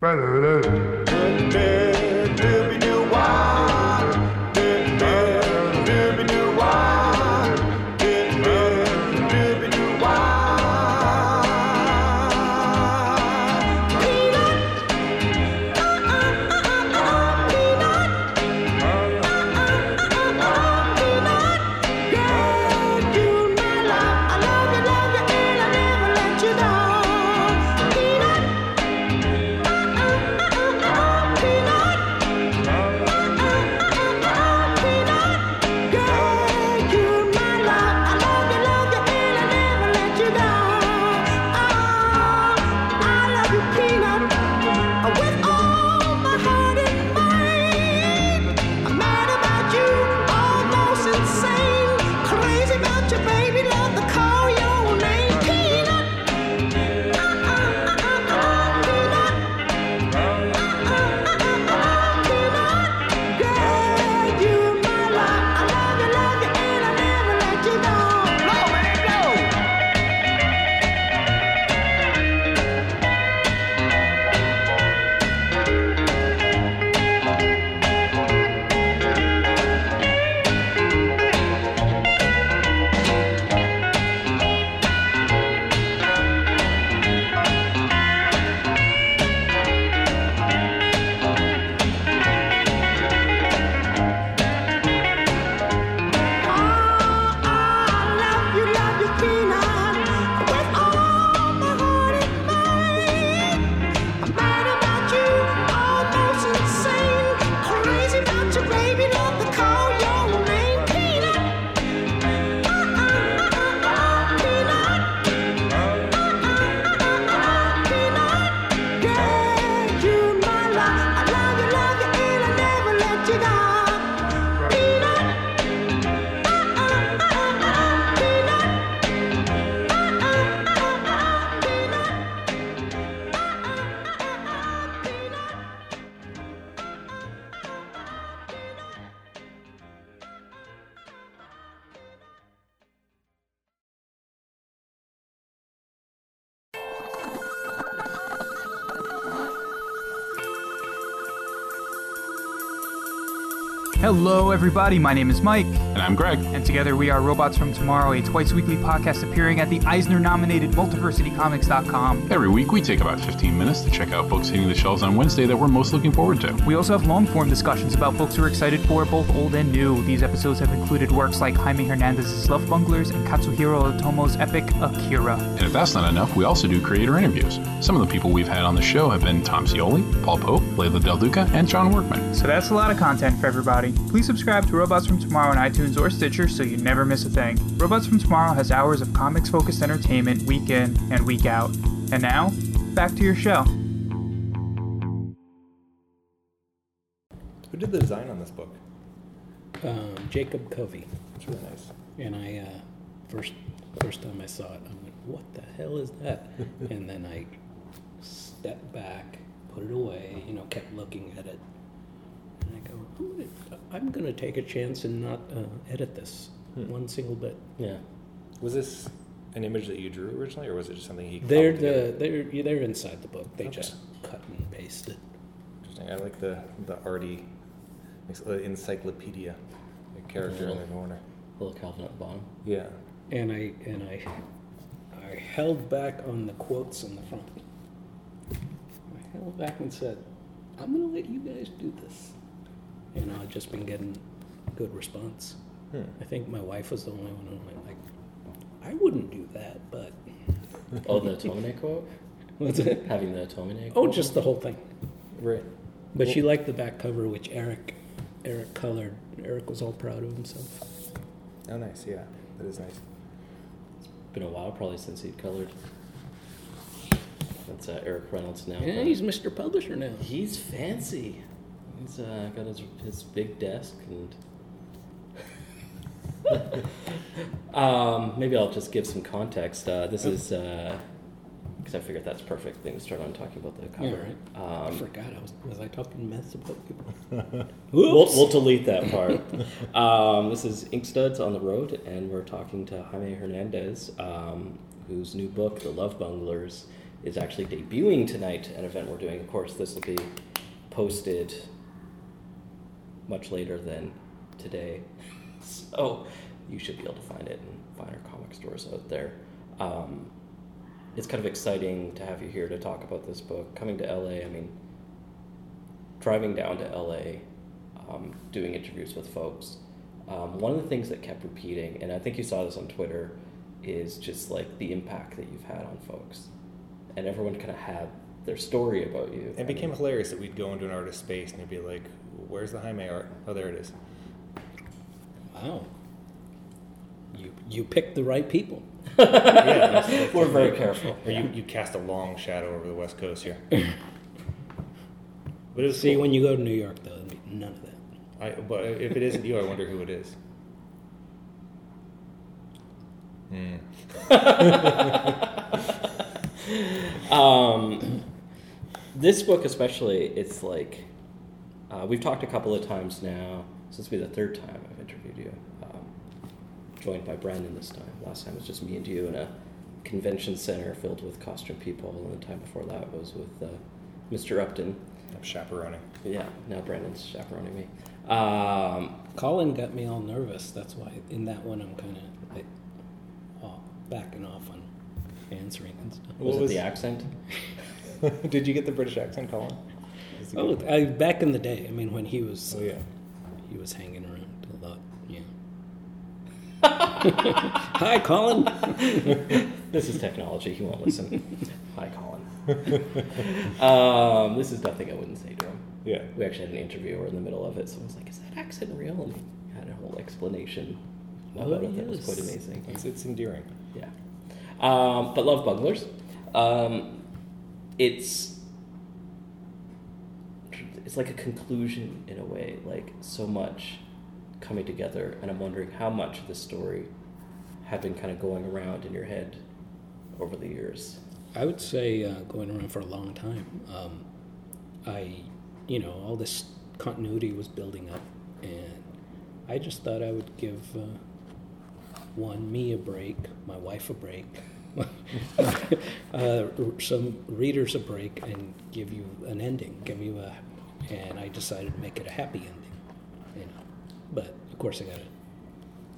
Good Hello, everybody. My name is Mike, And I'm Greg. and together we are Robots from Tomorrow, a twice weekly podcast appearing at the Eisner nominated MultiversityComics.com. Every week we take about 15 minutes to check out books hitting the shelves on Wednesday that we're most looking forward to. We also have long form discussions about books we're excited for, both old and new. These episodes have included works like Jaime Hernandez's Love Bunglers and Katsuhiro Otomo's epic Akira. And if that's not enough, we also do creator interviews. Some of the people we've had on the show have been Tom Scioli, Paul Pope, Leila Del Duca, and John Workman. So that's a lot of content for everybody. Please subscribe to Robots from Tomorrow on iTunes or Stitcher so you never miss a thing. Robots from Tomorrow has hours of comics focused entertainment week in and week out. And now, back to your show. Who did the design on this book? um, Jacob Covey. It's really nice. And I, uh, first, first time I saw it, I went, what the hell is that? and then I stepped back, put it away, you know, kept looking at it. And I go, I'm gonna, I'm gonna take a chance and not uh, edit this Hmm. one single bit. Yeah. Was this an image that you drew originally, or was it just something he? They're the they're they're inside the book. They Okay. just cut and pasted. Interesting. I like the the arty uh, encyclopedia the character in the corner. Little Calvin at the bottom. Yeah. And I and I I held back on the quotes on the front. I held back and said, "I'm going to let you guys do this." And I've just been getting good response. Hmm. I think my wife was the only one who went like, "I wouldn't do that," but Oh, the Tomine quote? what's it? Having the Tomine Oh, just the whole thing. Right. But she liked the back cover, which Eric Eric colored. Eric was all proud of himself. Oh, nice. Yeah, that is nice. It's been a while probably since he'd colored. That's uh, Eric Reynolds now. Yeah, he's Mr. Publisher now. he's fancy. He's uh, got his, his big desk and. um, maybe I'll just give some context. Uh, this is because I figured that's perfect thing to start on talking about the Yeah, cover. right. I Um, forgot. I was was I talking mess about people? We'll, we'll delete that part. um, this is Ink Studs on the Road, and we're talking to Jaime Hernandez, um, whose new book, The Love Bunglers, is actually debuting tonight an event we're doing. Of course, this will be posted much later than today, so you should be able to find it in find our comic stores out there. Um, it's kind of exciting to have you here to talk about this book. Coming to LA, I mean, driving down to LA, um, doing interviews with folks. Um, one of the things that kept repeating, and I think you saw this on Twitter, is just like the impact that you've had on folks, and everyone kind of had their story about you. It became hilarious that we'd go into an artist space and they'd be like, "Where's the Jaime art? Oh, there it is." Wow. You you picked the right people. yeah, that's- that's- We're very careful. Or you, you cast a long shadow over the West Coast here. But it was See, cool. when you go to New York, though, none of that. I, but if it isn't you, I wonder who it is. Hmm. Um, this book, especially, it's like uh, we've talked a couple of times now. This will be the third time I've interviewed you. Um, joined by Brandon this time. Last time it was just me and you in a convention center filled with costume people, and the time before that was with uh, Mr. Upton. I'm chaperoning. Yeah, now Brandon's chaperoning me. Um, Colin got me all nervous. That's why in that one I'm kind of like oh, backing off on answering and stuff. was, What it was- the accent? Did you get the British accent, Colin? It Oh? I, back in the day. I mean, when he was oh yeah. he was hanging around a lot. Yeah. Hi, Colin. This is technology. He won't listen. Hi, Colin. um, this is nothing I wouldn't say to him. Yeah. We actually had an interview. We're in the middle of it, so I was like, "Is that accent real?" And he had a whole explanation Oh, it that was quite amazing. It's, it's endearing. Yeah. Um, but love bunglers. Um, it's it's like a conclusion in a way, like so much coming together, and I'm wondering how much of the story had been kind of going around in your head over the years. I would say uh, going around for a long time. Um, I, you know, all this continuity was building up, and I just thought I would give uh, one me a break, my wife a break, uh, some readers a break, and give you an ending. Give you a, and I decided to make it a happy ending. You know, but of course I gotta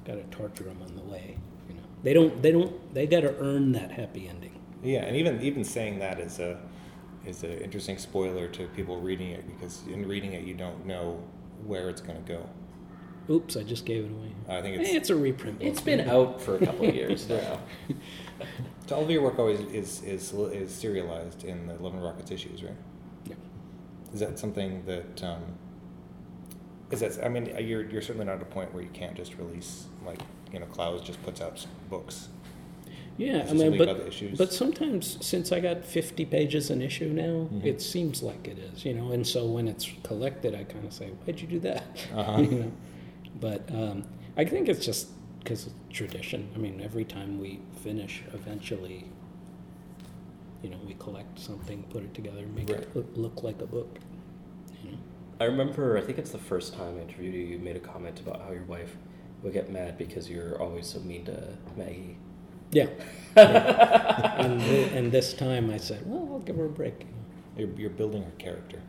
gotta torture them on the way. You know, they don't they don't they gotta earn that happy ending. Yeah, and even even saying that is a is an interesting spoiler to people reading it because in reading it you don't know where it's going to go. Oops, I just gave it away. I think Eh, it's, it's a reprint. book. It's been out for a couple of years now. so all of your work always is is is serialized in the Love and Rockets issues, right? Is that something that um, is that? I mean, you're you're certainly not at a point where you can't just release like you know, Clowes just puts out books. Yeah, I mean, but, about the issues? but sometimes since I got 50 pages an issue now, Mhm. it seems like it is, you know, and so when it's collected, I kind of say, why'd you do that? Uh-huh. you know? But um, I think it's just because of tradition. I mean, every time we finish, eventually, you know, we collect something, put it together, make Right. it look, look like a book. You know? I remember, I think it's the first time I interviewed you, you made a comment about how your wife would get mad because you're always so mean to Maggie. Yeah. Yeah. and, thi- and this time I said, well, I'll give her a break. you know. You're, you're building her character.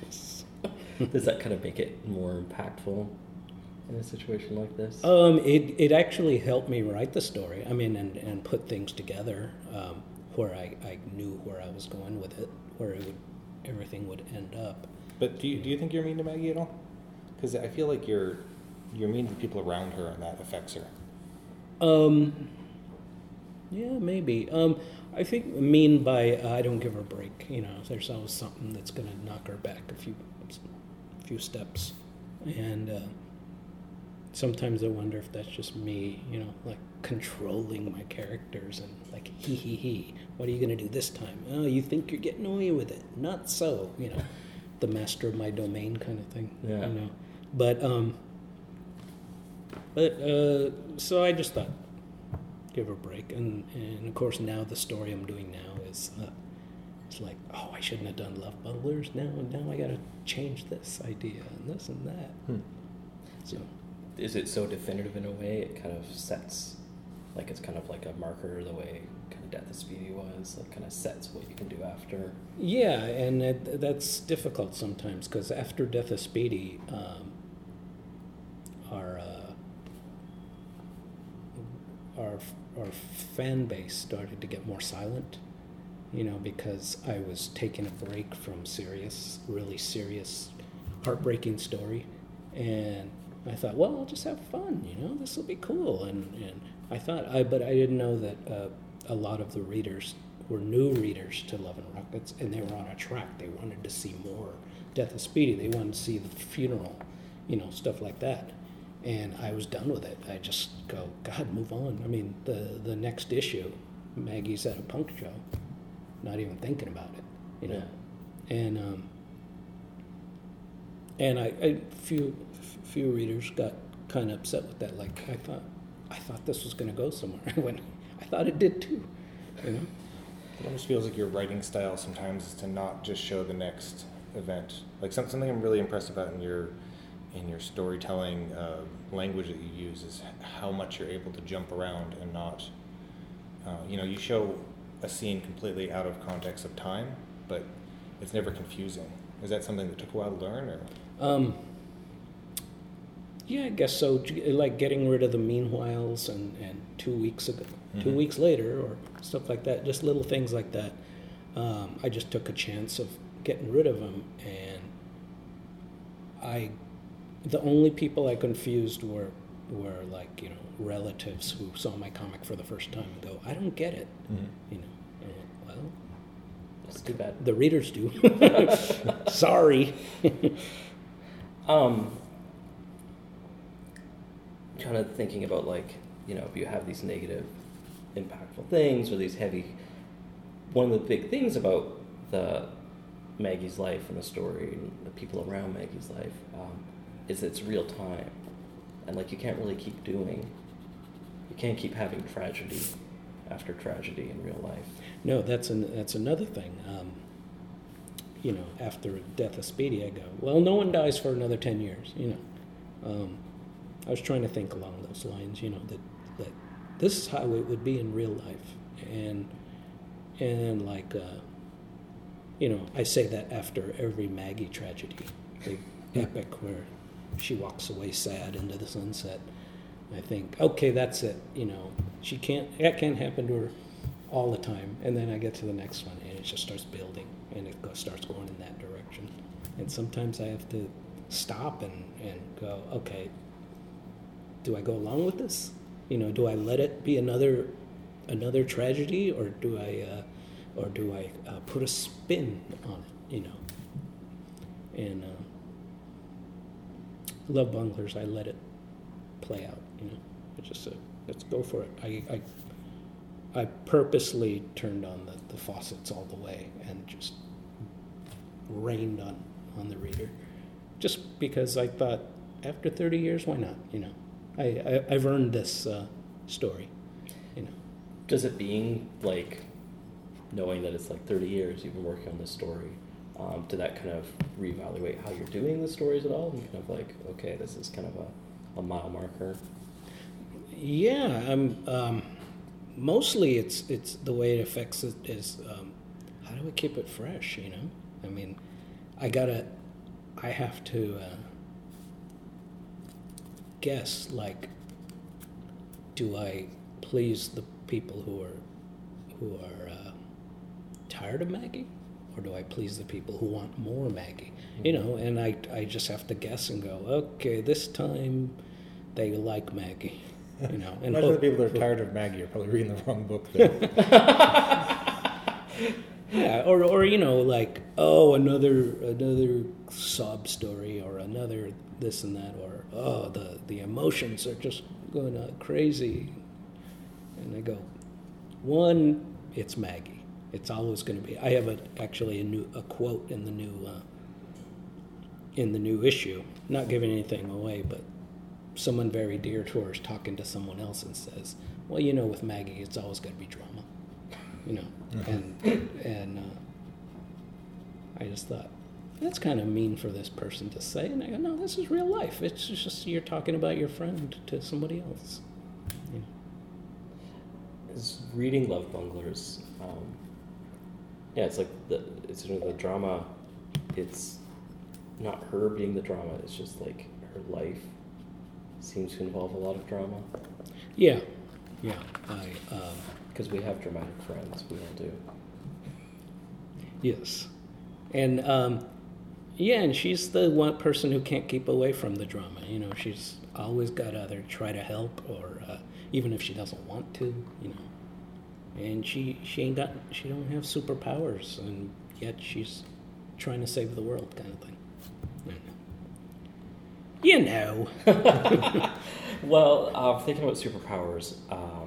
Does that kind of make it more impactful in a situation like this? Um, it, it actually helped me write the story. I mean, and, and put things together um, where I, I knew where I was going with it, where it would, everything would end up. But do you, do you think you're mean to Maggie at all? Because I feel like you're you're mean to the people around her, and that affects her. Um, yeah, maybe. Um, I think mean by uh, I don't give her a break. You know, there's always something that's going to knock her back a few, a few steps, and uh, sometimes I wonder if that's just me. You know, like controlling my characters and like he he he. What are you going to do this time? Oh, you think you're getting away with it? Not so. You know, the master of my domain kind of thing. Yeah. You know, but um. But uh, so I just thought, give her a break, and and of course now the story I'm doing now is, uh, it's like, oh, I shouldn't have done love bunglers. Now now I got to change this idea and this and that. Hmm. So Is it so definitive in a way? It kind of sets, like it's kind of like a marker the way kind of Death of Speedy was. Like, kind of sets what you can do after. Yeah, and it, that's difficult sometimes because after Death of Speedy, um, our uh, our our fan base started to get more silent. You know, because I was taking a break from serious, really serious, heartbreaking story, and I thought, well, I'll just have fun. You know, this will be cool, and and I thought, I but I didn't know that uh, a lot of the readers were new readers to Love and Rockets, and they were on a track. They wanted to see more Death of Speedy. They wanted to see the funeral, you know, stuff like that. And I was done with it. I just go, God, move on. I mean, the the next issue, Maggie's at a punk show, not even thinking about it, you know. And um, and I, I few few readers got kind of upset with that. Like I thought, I thought this was going to go somewhere. when I thought it did too, you know. It almost feels like your writing style sometimes is to not just show the next event. Like some, something I'm really impressed about in your in your storytelling uh, language that you use is how much you're able to jump around and not. Uh, you know, you show a scene completely out of context of time, but it's never confusing. Is that something that took a while to learn, or? Um, yeah, I guess so. Like getting rid of the meanwhiles and, and two weeks ago, two Mhm. weeks later, or stuff like that. Just little things like that. Um, I just took a chance of getting rid of them, and I, the only people I confused were were like you know relatives who saw my comic for the first time and go, I don't get it, you know. And I went, well, It's too bad. the readers do. Sorry. Um, kind of thinking about like you know if you have these negative, impactful things or these heavy. One of the big things about the Maggie's life and the story and the people around Maggie's life um, is it's real time, and like you can't really keep doing. You can't keep having tragedy after tragedy in real life. No, that's an, that's another thing. Um, you know, after death of Speedy, I go, well, no one dies for another ten years. You know, um, I was trying to think along those lines. You know that that this is how it would be in real life, and and like, uh, you know, I say that after every Maggie tragedy, big epic where she walks away sad into the sunset. I think, okay, that's it. You know, she can't. That can't happen to her all the time. And then I get to the next one, and it just starts building, and it go, starts going in that direction. And sometimes I have to stop and and go, okay, do I go along with this? You know, do I let it be another another tragedy, or do I uh, or do I uh, put a spin on it? You know, and uh, love bunglers, I let it play out. You know, it's just a, let's go for it. I, I I purposely turned on the, the faucets all the way and just rained on, on the reader. Just because I thought, after 30 years, why not? You know, I, I, I've earned this uh, story. You know, Does it being like knowing that it's like 30 years you've been working on this story, um, did that kind of reevaluate how you're doing the stories at all? And kind of like, okay, this is kind of a, a mile marker. yeah, I'm. Um, mostly, it's it's the way it affects it is um, how do we keep it fresh? You know, I mean, I gotta, I have to uh, guess like, do I please the people who are who are uh, tired of Maggie, or do I please the people who want more Maggie? You know, and I I just have to guess and go, okay, this time they like Maggie. You know, and Imagine the people that are tired of Maggie are probably reading the wrong book. Then. Yeah, or or you know, like oh, another another sob story, or another this and that, or oh, the the emotions are just going crazy, and I go, one, it's Maggie. It's always going to be. I have a actually a new a quote in the new uh, in the new issue. Not giving anything away, but someone very dear to her is talking to someone else and says, "Well, you know, with Maggie, it's always going to be drama." You know, and and uh, I just thought that's kind of mean for this person to say, and I go, no, this is real life. It's just you're talking about your friend to somebody else. You know. Is reading Love Bunglers, um, yeah, it's like the it's sort of the drama. It's not her being the drama. It's just like her life seems to involve a lot of drama. Yeah, yeah. I um, Because we have dramatic friends, we all do. yes, and um, yeah, and she's the one person who can't keep away from the drama. You know, she's always got to either try to help or uh, even if she doesn't want to, you know. And she she ain't got she don't have superpowers, and yet she's trying to save the world, kind of thing. I don't know. You know. Well, uh, thinking about superpowers, um,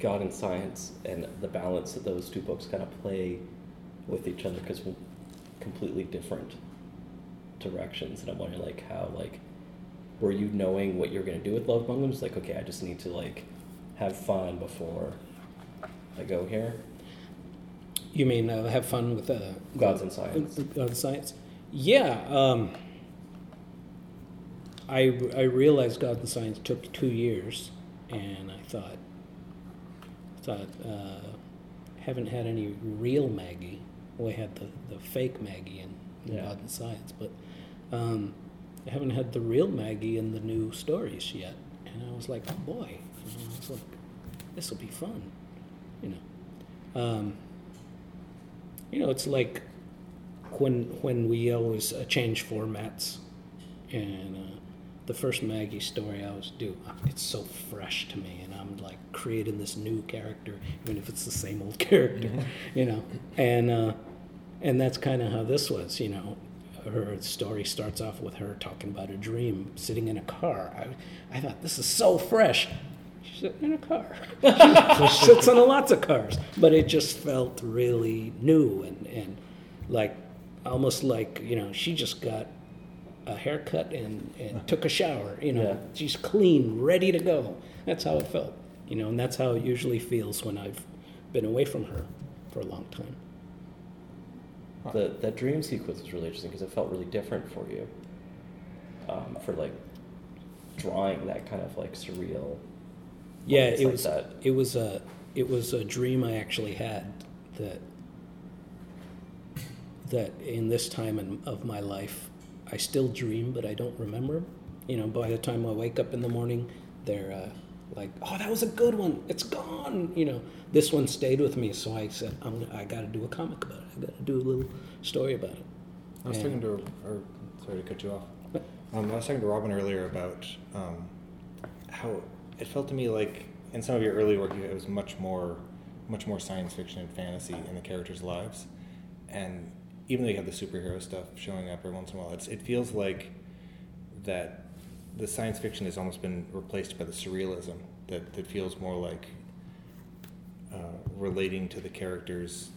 God and Science, and the balance that those two books kind of play with each other because we're completely different directions. And I'm wondering, like, how, like, were you knowing what you're going to do with Love Bunglers? Like, okay, I just need to, like, have fun before I go here? You mean uh, have fun with uh, Gods and Science. Gods and science. Yeah. Um, I I realized God and Science took two years, and I thought thought uh, haven't had any real Maggie. We had the, the fake Maggie in, in Yeah. Gods and Science, but um, I haven't had the real Maggie in the new stories yet. And I was like, oh boy, I was like, this will be fun, you know. Um, you know, it's like when when we always uh, change formats, and uh, the first Maggie story I always do, it's so fresh to me, I'm like creating this new character, even if it's the same old character, you know, and uh, and that's kind of how this was, you know. Her story starts off with her talking about a dream, sitting in a car. I, I thought this is so fresh. She's sitting in a car. she sits in lots of cars, but it just felt really new and, and like almost like you know she just got a haircut and, and took a shower. You know, Yeah. she's clean, ready to go. That's how it felt. You know, and that's how it usually feels when I've been away from her for a long time. The, that dream sequence was really interesting because it felt really different for you. Um, for like drawing that kind of like surreal. Yeah, it like was. that. It was a. It was a dream I actually had that. That in this time in, of my life, I still dream, but I don't remember. You know, by the time I wake up in the morning, they're uh, like, "Oh, that was a good one. It's gone." You know, this one stayed with me, so I said, "I'm. I got to do a comic about it. I got to do a little story about it." I was And- talking to, or sorry to cut you off. Um, I was talking to Robin earlier about um, how it felt to me like in some of your early work, it was much more, much more science fiction and fantasy in the characters' lives, and even though you have the superhero stuff showing up every once in a while, it's, it feels like that the science fiction has almost been replaced by the surrealism that, that feels more like uh, relating to the characters'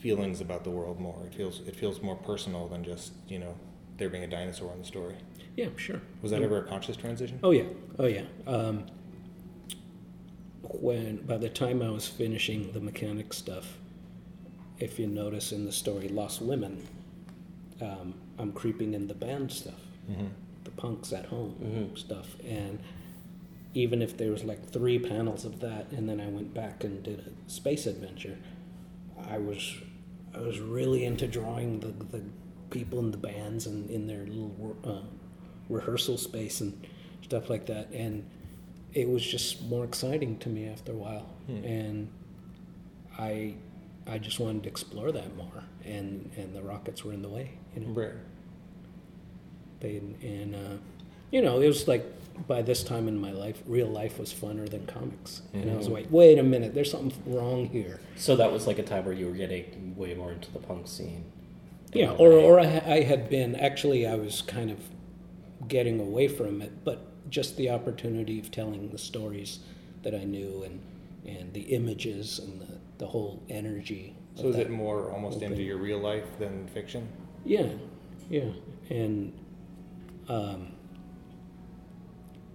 feelings about the world more. It feels it feels more personal than just you know there being a dinosaur in the story. Yeah, sure. Was that ever a conscious transition? Oh yeah, oh yeah. Um, when by the time I was finishing the mechanic stuff, if you notice in the story Lost Women, um, I'm creeping in the band stuff, Mm-hmm. The punks at home Mhm. stuff, and even if there was like three panels of that, and then I went back and did a space adventure, I was I was really into drawing the the people in the bands and in their little uh, rehearsal space and stuff like that, and it was just more exciting to me after a while, Hmm. and I I just wanted to explore that more, and and the rockets were in the way, you know. Right. And, and uh, you know, it was like by this time in my life, real life was funner than comics. And I was Mhm. like, wait a minute, there's something wrong here. So that was like a time where you were getting way more into the punk scene. Yeah, or, or I, I had been, actually, I was kind of getting away from it, but just the opportunity of telling the stories that I knew and, and the images and the, the whole energy. So is it more almost open. into your real life than fiction? Yeah, yeah, and um,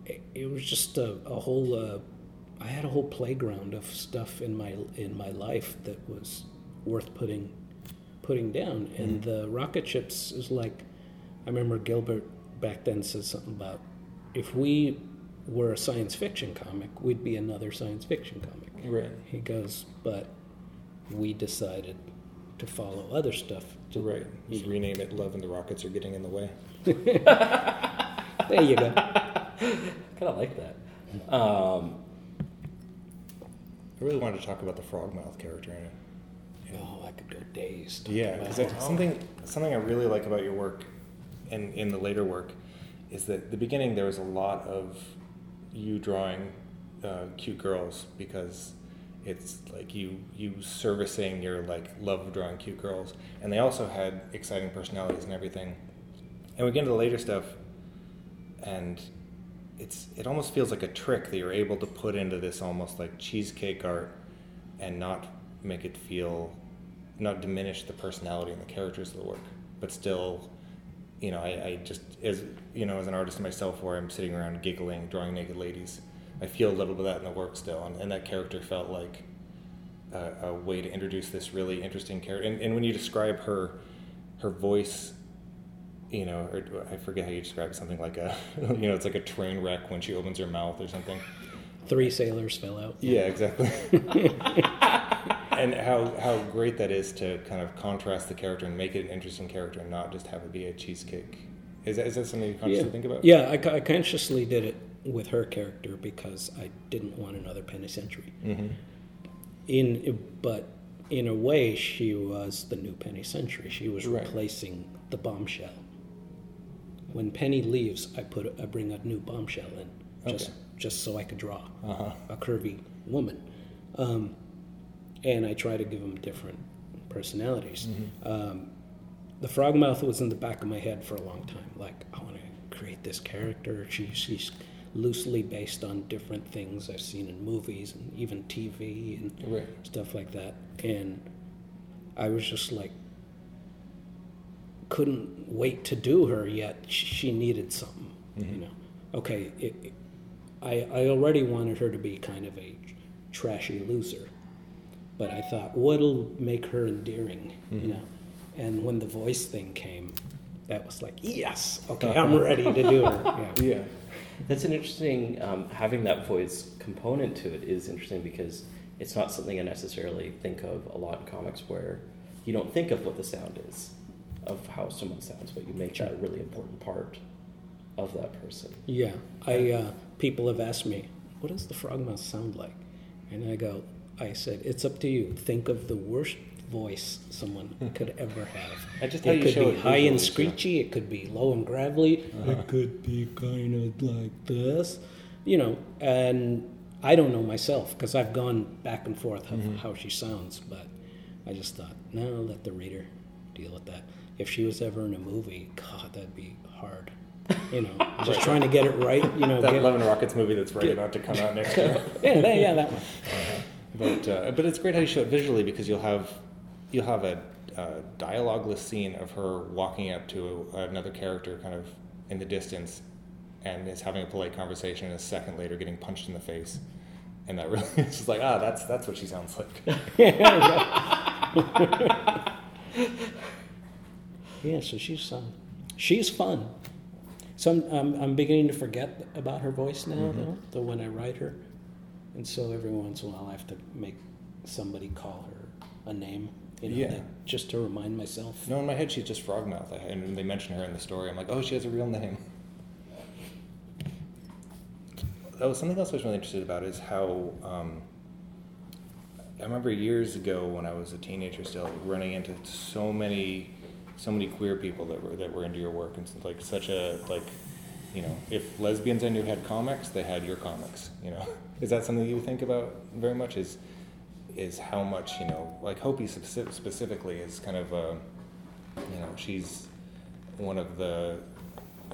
it, it was just a, a whole. Uh, I had a whole playground of stuff in my in my life that was worth putting putting down, and the rocket ships is like. I remember Gilbert back then said something about if we were a science fiction comic, we'd be another science fiction comic. Right. He goes, but we decided to follow other stuff. To, Right. Just rename it Love and the Rockets are getting in the way. There you go. kind of like that. Um, I really wanted to talk about the Frogmouth character in it. Oh, I could go days. Yeah, because it. something something I really like about your work, and in the later work, is that the beginning there was a lot of you drawing uh, cute girls because it's like you you servicing your like love of drawing cute girls, and they also had exciting personalities and everything. And we get into the later stuff, and it's it almost feels like a trick that you're able to put into this almost like cheesecake art, and not make it feel not diminish the personality and the characters of the work, but still, you know, I, I just as you know, as an artist myself, where I'm sitting around giggling, drawing naked ladies, I feel a little bit of that in the work still, and, and that character felt like a, a way to introduce this really interesting character. And, and when you describe her, her voice, you know, or I forget how you describe something like a, you know, it's like a train wreck when she opens her mouth or something. Three sailors fell out. Yeah, exactly. and how how great that is to kind of contrast the character and make it an interesting character and not just have it be a cheesecake. Is that, is that something you consciously yeah. think about? Yeah, I, I consciously did it with her character because I didn't want another penny century. Mm-hmm. In but in a way, she was the new penny century. She was Right. replacing the bombshell. When Penny leaves, I put I bring a new bombshell in just Okay. just so I could draw Uh-huh. a curvy woman, um, and I try to give them different personalities. Um, the frogmouth was in the back of my head for a long time. Like I want to create this character. She, she's loosely based on different things I've seen in movies and even TV and Right. stuff like that. And I was just like, couldn't wait to do her yet. She, needed something, you mm-hmm. know. Okay, it, it- I I already wanted her to be kind of a trashy loser, but I thought what'll make her endearing, you mm-hmm. know. And when the voice thing came, that was like, yes, okay, I'm uh-huh. ready to do her. Yeah. Yeah. That's an interesting. Um, having that voice component to it is interesting because it's not something I necessarily think of a lot in comics, where you don't think of what the sound is of how someone sounds, but you make that a really important part of that person. Yeah, I uh, people have asked me, "What does the frogmouth sound like?" And I go, "I said it's up to you. Think of the worst voice someone hmm. could ever have. And just it could be it high and screechy. It could be low and gravelly. Uh-huh. It could be kind of like this, you know. And I don't know myself because I've gone back and forth of mm-hmm. how she sounds, but I just thought, no, let the reader deal with that. If she was ever in a movie, God, that'd be hard. You know, just trying to get it right. You know, That get- Love and Rockets movie that's right about to come out next year. yeah, that, yeah, that one. Uh-huh. but uh, but it's great how you show it visually because you'll have you'll have a, a dialogueless scene of her walking up to another character kind of in the distance and is having a polite conversation and a second later getting punched in the face. And that really it's just like ah that's that's what she sounds like. Yeah, so she's um, she's fun. So I'm, I'm, I'm beginning to forget about her voice now, though, though when I write her, and so every once in a while I have to make somebody call her a name, you know, Yeah. that- just to remind myself. no in my head she's just frogmouth I- and when they mention her in the story. I'm like oh she has a real name. Oh something else I was really interested about is how um, I remember years ago when I was a teenager still running into so many so many queer people that were that were into your work and it's like such a like you know if lesbians I knew had comics they had your comics you know. Is that something you think about very much? Is is how much you know like Hopey specifically is kind of a you know she's one of the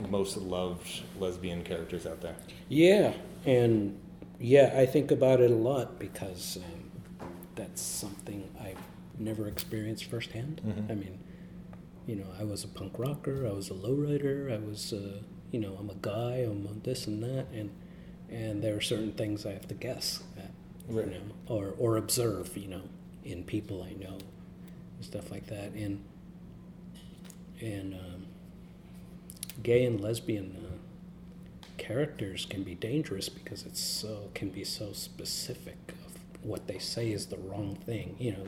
most loved lesbian characters out there Yeah, and yeah, I think about it a lot because um, that's something I've never experienced firsthand. Mhm. I mean, you know, I was a punk rocker, I was a lowrider, I was, uh, you know, I'm a guy, I'm a this and that, and and there are certain things I have to guess Right. you know, or or observe, you know, in people I know, and stuff like that, and and um, gay and lesbian. Uh, characters can be dangerous because it's so can be so specific of what they say is the wrong thing. You know,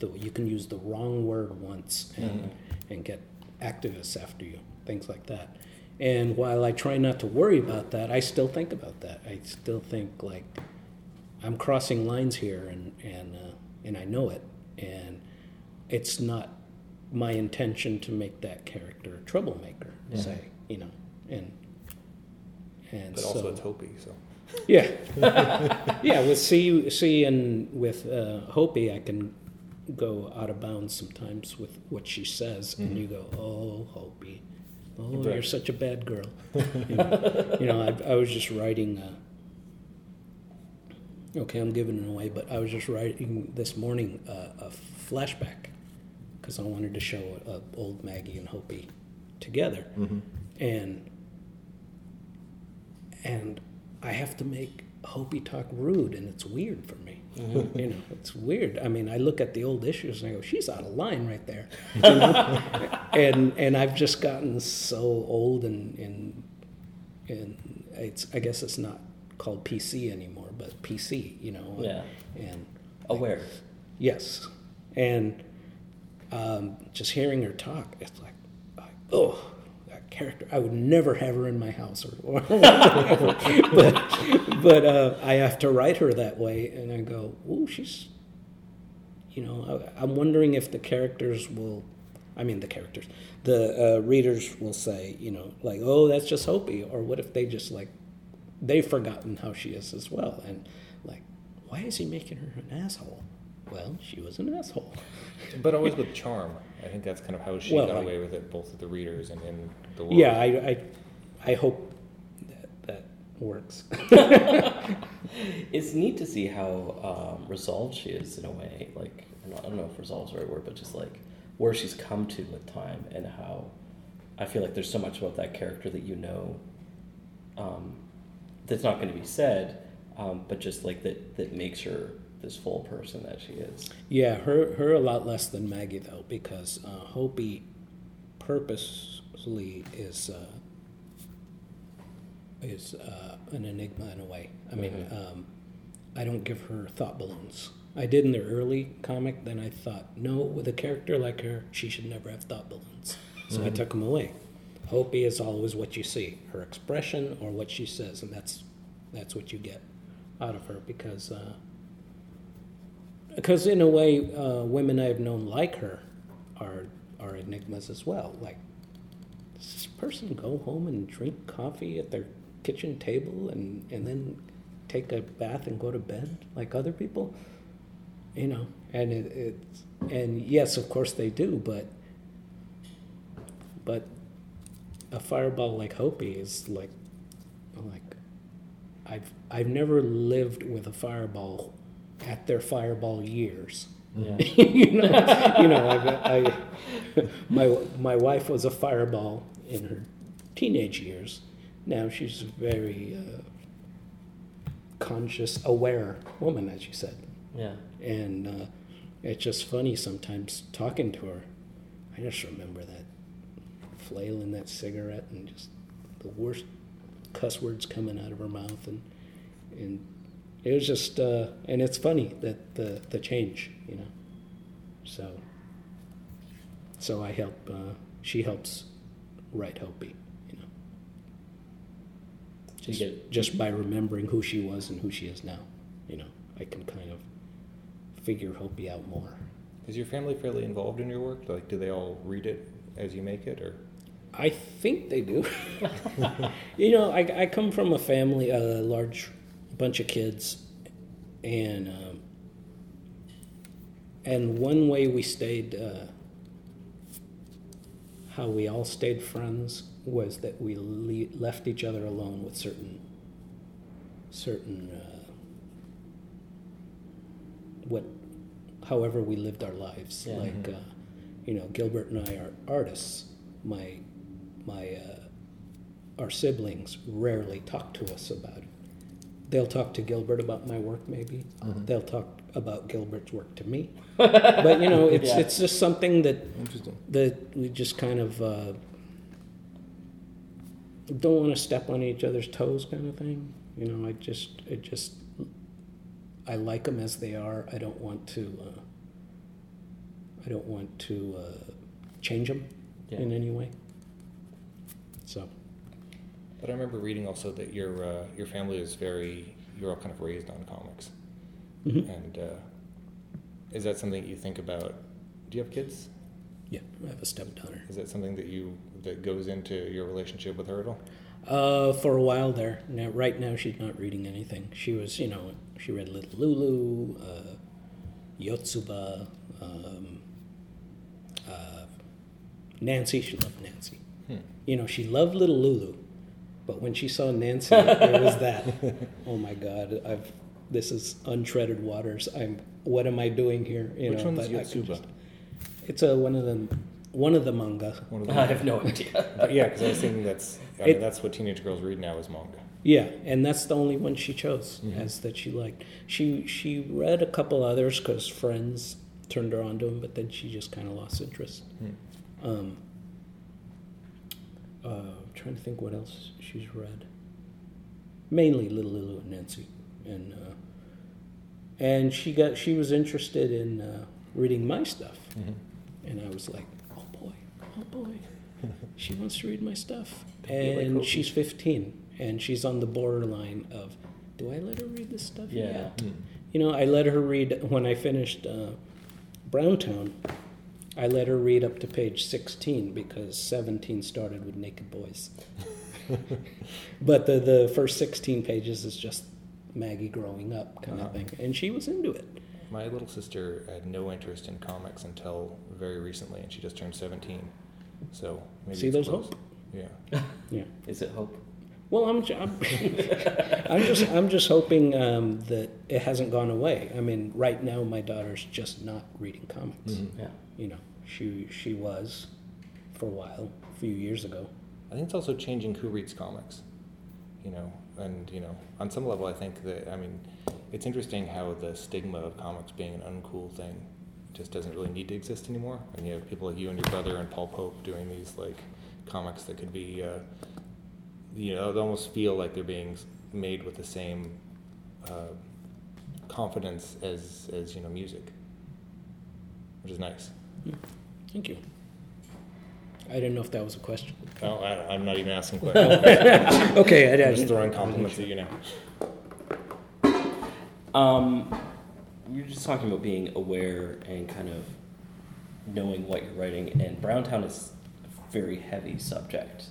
the, you can use the wrong word once and and get activists after you, things like that. And while I try not to worry about that, I still think about that. I still think like I'm crossing lines here, and and uh, and I know it, and it's not my intention to make that character a troublemaker. Say, you know, and and But so also it's Hopey, so. yeah, yeah. With C, C, and with uh, Hopey, I can go out of bounds sometimes with what she says, and you go, "Oh, Hopey, oh, you're such a bad girl." you know, you know, I, I was just writing. Uh, okay, I'm giving it away, but I was just writing this morning uh, a flashback because I wanted to show uh, old Maggie and Hopey together, and and I have to make Hopey talk rude, and it's weird for me. You know, it's weird. I mean, I look at the old issues and I go, "She's out of line right there," you know? and and I've just gotten so old and and and it's I guess it's not called PC anymore, but PC. You know, Yeah. and Aware. Yes, and um, just hearing her talk, it's like, like, oh, that character. I would never have her in my house, or, or whatever. but but uh, I have to write her that way, and I go, oh, she's, you know, I, I'm wondering if the characters will. I mean, the characters, the uh, readers will say, you know, like, oh, that's just Hopey, or what if they just like, they've forgotten how she is as well, and like, why is he making her an asshole? Well, she was an asshole. But always with charm. I think that's kind of how she Well, got I- away with it, both with the readers and in the world. Yeah, I, I, I hope that that works. It's neat to see how um, resolved she is in a way. Like I don't, I don't know if resolve is the right word, but just like where she's come to with time and how I feel like there's so much about that character that you know um, that's not going to be said, um, but just like that that makes her this full person that she is. yeah, her her a lot less than Maggie though, because uh, Hopey purposely is uh, is uh, an enigma in a way. I mean, um, I don't give her thought balloons. I did in the early comic. Then I thought, no, with a character like her, she should never have thought balloons. So I took them away. Hopey is always what you see, her expression or what she says, and that's that's what you get out of her because uh, because in a way, uh, women I've known like her are are enigmas as well. Like, does this person go home and drink coffee at their kitchen table and and then take a bath and go to bed like other people? You know, and it, it's and yes, of course they do, but but a fireball like Hopey is like like I've I've never lived with a fireball at their fireball years. Yeah. you know, you know, I, I, my my wife was a fireball in her teenage years. Now she's a very uh, conscious, aware woman, as you said, Yeah. and uh, it's just funny sometimes talking to her. I just remember that flailing that cigarette and just the worst cuss words coming out of her mouth, and and it was just uh, and it's funny that the the change, you know. So so I help. Uh, she helps write Hopey, you know. Just, get just by remembering who she was and who she is now, you know, I can kind of figure Hopey out more. Is your family fairly involved in your work? Like, do they all read it as you make it, or? I think they do. you know, I, I come from a family, a large bunch of kids, and um, and one way we stayed, uh, how we all stayed friends, was that we le- left each other alone with certain certain uh, what, however we lived our lives. Yeah. Like, uh, you know, Gilbert and I are artists. My my uh, our siblings rarely talk to us about it. They'll talk to Gilbert about my work, maybe. They'll talk about Gilbert's work to me. but you know, it's Yeah. it's just something that that we just kind of uh, don't want to step on each other's toes, kind of thing. You know, I just it just I like them as they are. I don't want to. Uh, I don't want to uh, change them Yeah. in any way. So But I remember reading also that your uh, your family is very you're all kind of raised on comics, Mhm. and uh, is that something that you think about? Do you have kids? yeah, I have a stepdaughter. Is that something that you that goes into your relationship with her at all? Uh, for a while there. Now, right now, she's not reading anything. She was, you know, she read Little Lulu, uh, Yotsuba, um, uh, Nancy. She loved Nancy. Hmm. You know, she loved Little Lulu, but when she saw Nancy, it was that. Oh my God! I've this is untreaded waters. I'm. What am I doing here? You Which know, one's but I could Yotsuba? just- It's a one of the one of the manga. One of I have no idea. Yeah, because I was thinking that's I It- mean, that's what teenage girls read now is manga. Yeah, and that's the only one she chose Mhm. as that she liked. She she read a couple others because friends turned her on to them, but then she just kind of lost interest. Hmm. Um, uh, I'm trying to think what else she's read. Mainly Little Lulu and Nancy, and uh, and she got she was interested in uh, reading my stuff, Mhm. and I was like, oh boy, oh boy, she wants to read my stuff, Maybe like and she's 15, and she's on the borderline of, do I let her read this stuff Yeah. yet? Hmm. You know, I let her read when I finished uh, Browntown. I let her read up to page 16 because 17 started with naked boys. but the, the first 16 pages is just Maggie growing up kind Uh-huh. of thing. And she was into it. My little sister had no interest in comics until very recently, and she just turned seventeen. So maybe See, it's there's close. hope. Yeah. Yeah. Is it hope? Well, I'm, I'm, I'm just I'm just hoping um, that it hasn't gone away. I mean, right now my daughter's just not reading comics. Mhm. Yeah. You know, she she was for a while, a few years ago. I think it's also changing who reads comics. You know, and you know, on some level, I think that I mean, it's interesting how the stigma of comics being an uncool thing just doesn't really need to exist anymore. And you have people like you and your brother and Paul Pope doing these like comics that could be, uh, you know, they almost feel like they're being made with the same uh, confidence as as you know music, which is nice. Thank you. I didn't know if that was a question. Oh, I, I'm not even asking questions. okay, I, I I'm just throwing compliments at you now. Um, you're just talking about being aware and kind of knowing what you're writing, and Browntown is a very heavy subject.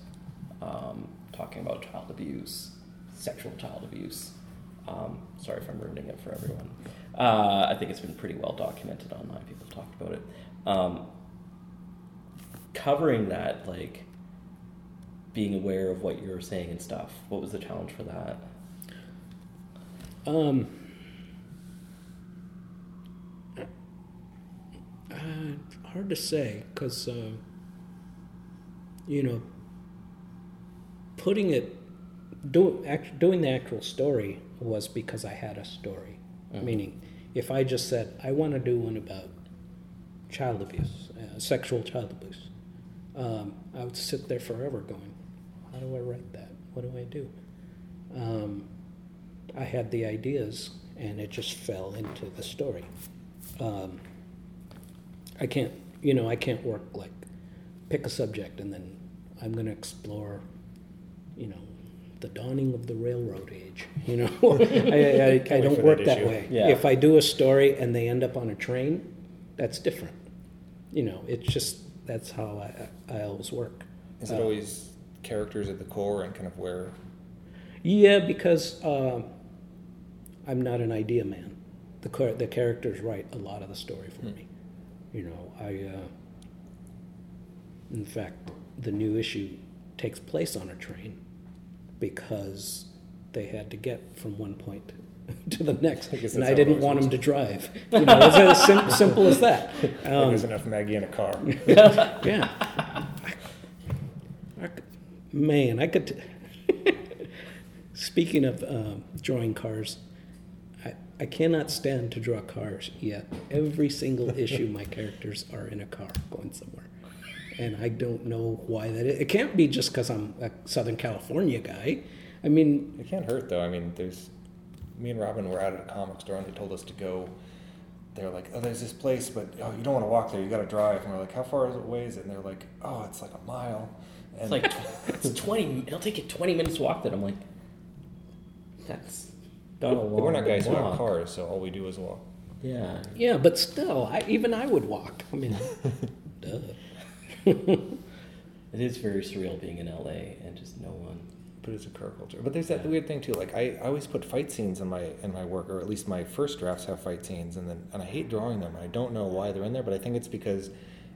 Um, talking about child abuse, sexual child abuse. Um, sorry if I'm ruining it for everyone. Uh, I think it's been pretty well documented online. People have talked about it. Um, covering that, like being aware of what you're saying and stuff. What was the challenge for that? Um, uh, hard to say because, uh, you know, putting it, do, act, doing the actual story was because I had a story. Mhm. Meaning, if I just said, I want to do one about child abuse, uh, sexual child abuse, um, I would sit there forever going, how do I write that? What do I do? Um, I had the ideas and it just fell into the story. Um, I can't, you know, I can't work like pick a subject and then I'm going to explore, you know, the dawning of the railroad age. You know, I, I, I wait don't work that that, way. Yeah. If I do a story and they end up on a train, that's different. You know, it's just that's how I, I always work. Is it Uh, always characters at the core and kind of where? Yeah, because um I'm not an idea man. The char- the characters write a lot of the story for Hmm. me. You know, I. Uh, in fact, the new issue takes place on a train because they had to get from one point to the next, I and I didn't want him to drive. You know, it's as sim- simple as that. Um, there's enough Maggie in a car. yeah. I could- man, I could. T- Speaking of um, drawing cars, I, I cannot stand to draw cars yet. Every single issue, my characters are in a car going somewhere. And I don't know why that is. It can't be just because I'm a Southern California guy. I mean, It can't hurt though. I mean, there's me and Robin were out at a comic store and they told us to go. They're like, oh, there's this place, but oh, you don't want to walk there. You got to drive. And we're like, how far is it away is it? And they're like, oh, it's like a mile. It's And like it's twenty. It'll take you twenty minutes to walk that. I'm like, that's not a long. we're not guys who have cars, so all we do is walk. Yeah. Yeah, but still, I, even I would walk. I mean, duh. It is very surreal being in LA and just no one. But it's a car culture. But there's that weird thing too. Like I, I always put fight scenes in my in my work, or at least my first drafts have fight scenes, and then and I hate drawing them. I don't know why they're in there, but I think it's because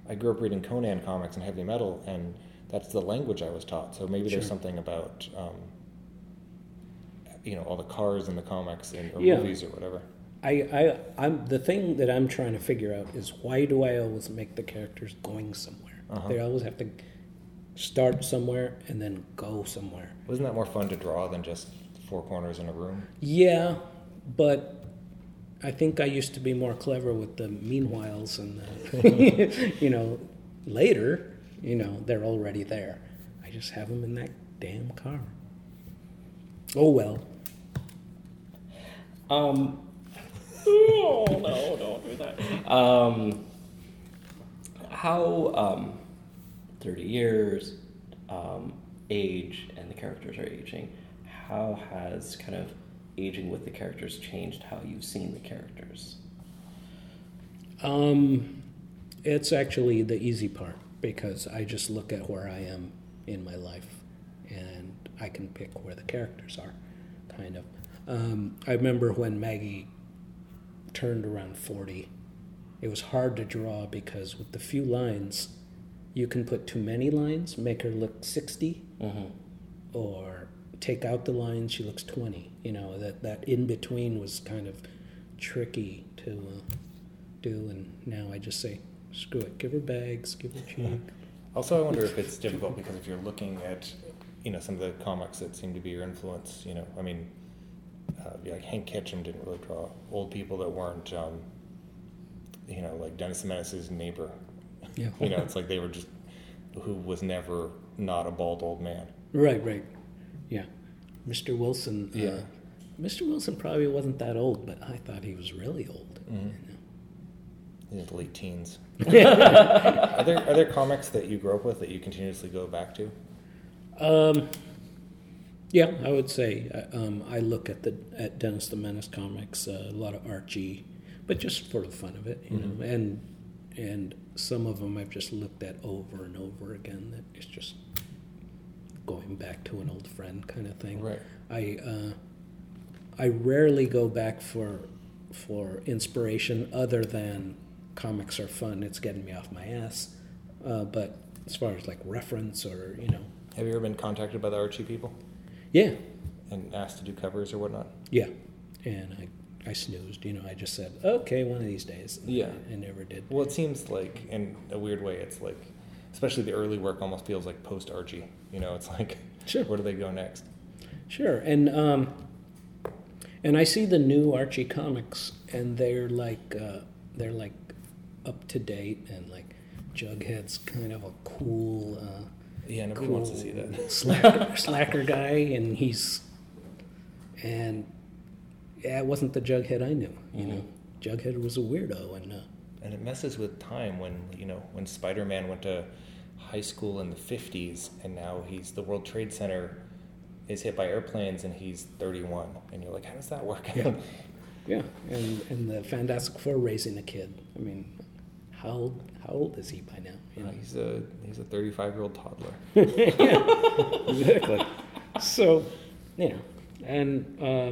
I grew up reading Conan comics and heavy metal, and that's the language I was taught. So maybe there's something about, um, you know, all the cars in the comics and or Yeah. movies or whatever. I, I, I'm the thing that I'm trying to figure out is why do I always make the characters going somewhere? Uh-huh. They always have to start somewhere and then go somewhere. Wasn't that more fun to draw than just four corners in a room? Yeah, but I think I used to be more clever with the meanwhiles and the, you know, later, you know, they're already there. I just have them in that damn car. Oh well. Um. Oh no! Don't do that. Um. How um, thirty years, um, age, and the characters are aging. How has kind of aging with the characters changed how you've seen the characters? Um, it's actually the easy part because I just look at where I am in my life and I can pick where the characters are, kind of. Um, I remember when Maggie turned around 40, it was hard to draw because with the few lines, you can put too many lines, make her look 60, Mm-hmm. or take out the lines, she looks 20. You know, that, that in between was kind of tricky to uh, do, and now I just say, screw it, give her bags, give her cheek. Also, I wonder if it's difficult because if you're looking at, you know, some of the comics that seem to be your influence, you know, I mean, uh, like Hank Ketcham didn't really draw old people that weren't, um, you know, like Dennis the Menace's neighbor. Yeah. You know, it's like they were just, who was never not a bald old man. Right, right. Yeah. Mr. Wilson. Uh, Yeah. Mr. Wilson probably wasn't that old, but I thought he was really old. In his late teens. are there are there comics that you grew up with that you continuously go back to? Um, yeah, I would say uh, um, I look at the at Dennis the Menace comics, uh, a lot of Archie, but just for the fun of it, you know. And and some of them I've just looked at over and over again. That it's just going back to an old friend kind of thing. Right. I uh, I rarely go back for for inspiration other than comics are fun. It's getting me off my ass. Uh, but as far as like reference or you know, Have you ever been contacted by the Archie people yeah, and asked to do covers or whatnot? yeah. And I I snoozed. You know, I just said okay one of these days. and Yeah. I, I never did. Well, it seems like, in a weird way, it's like, especially the early work almost feels like post Archie. You know, it's like, Sure. where do they go next? Sure, and um, and I see the new Archie comics, and they're like uh, they're like up to date, and like Jughead's kind of a cool, uh, Yeah, nobody cool wants to see that. slacker, slacker guy, and he's and yeah, it wasn't the Jughead I knew. You know, Jughead was a weirdo, and uh, And it messes with time when, you know, when Spider Man went to high school in the 50s and now he's the World Trade Center is hit by airplanes and he's 31. And you're like, how does that work Yeah. yeah, and and the Fantastic Four raising a kid. I mean, how old, how old is he by now? You know, he's a he's a 35 year old toddler. exactly. So, you know, and uh,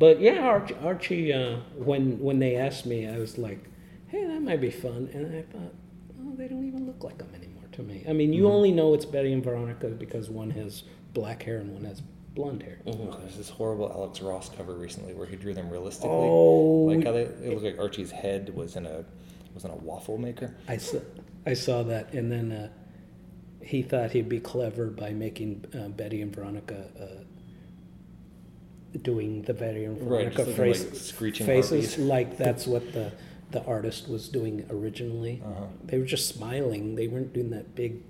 but yeah, Archie. Archie uh, when when they asked me, I was like, "Hey, that might be fun," and I thought, "Oh, they don't even look like them anymore to me." I mean, you only know it's Betty and Veronica because one has black hair and one has blonde hair. Oh, there's this horrible Alex Ross cover recently where he drew them realistically. Oh, Like how they, it looked like Archie's head was in a was in a waffle maker. I saw, I saw that, and then uh, he thought he'd be clever by making uh, Betty and Veronica uh, doing the Betty and Right, Veronica like face- screeching faces, harpies. like that's what the the artist was doing originally. Uh-huh. They were just smiling. They weren't doing that big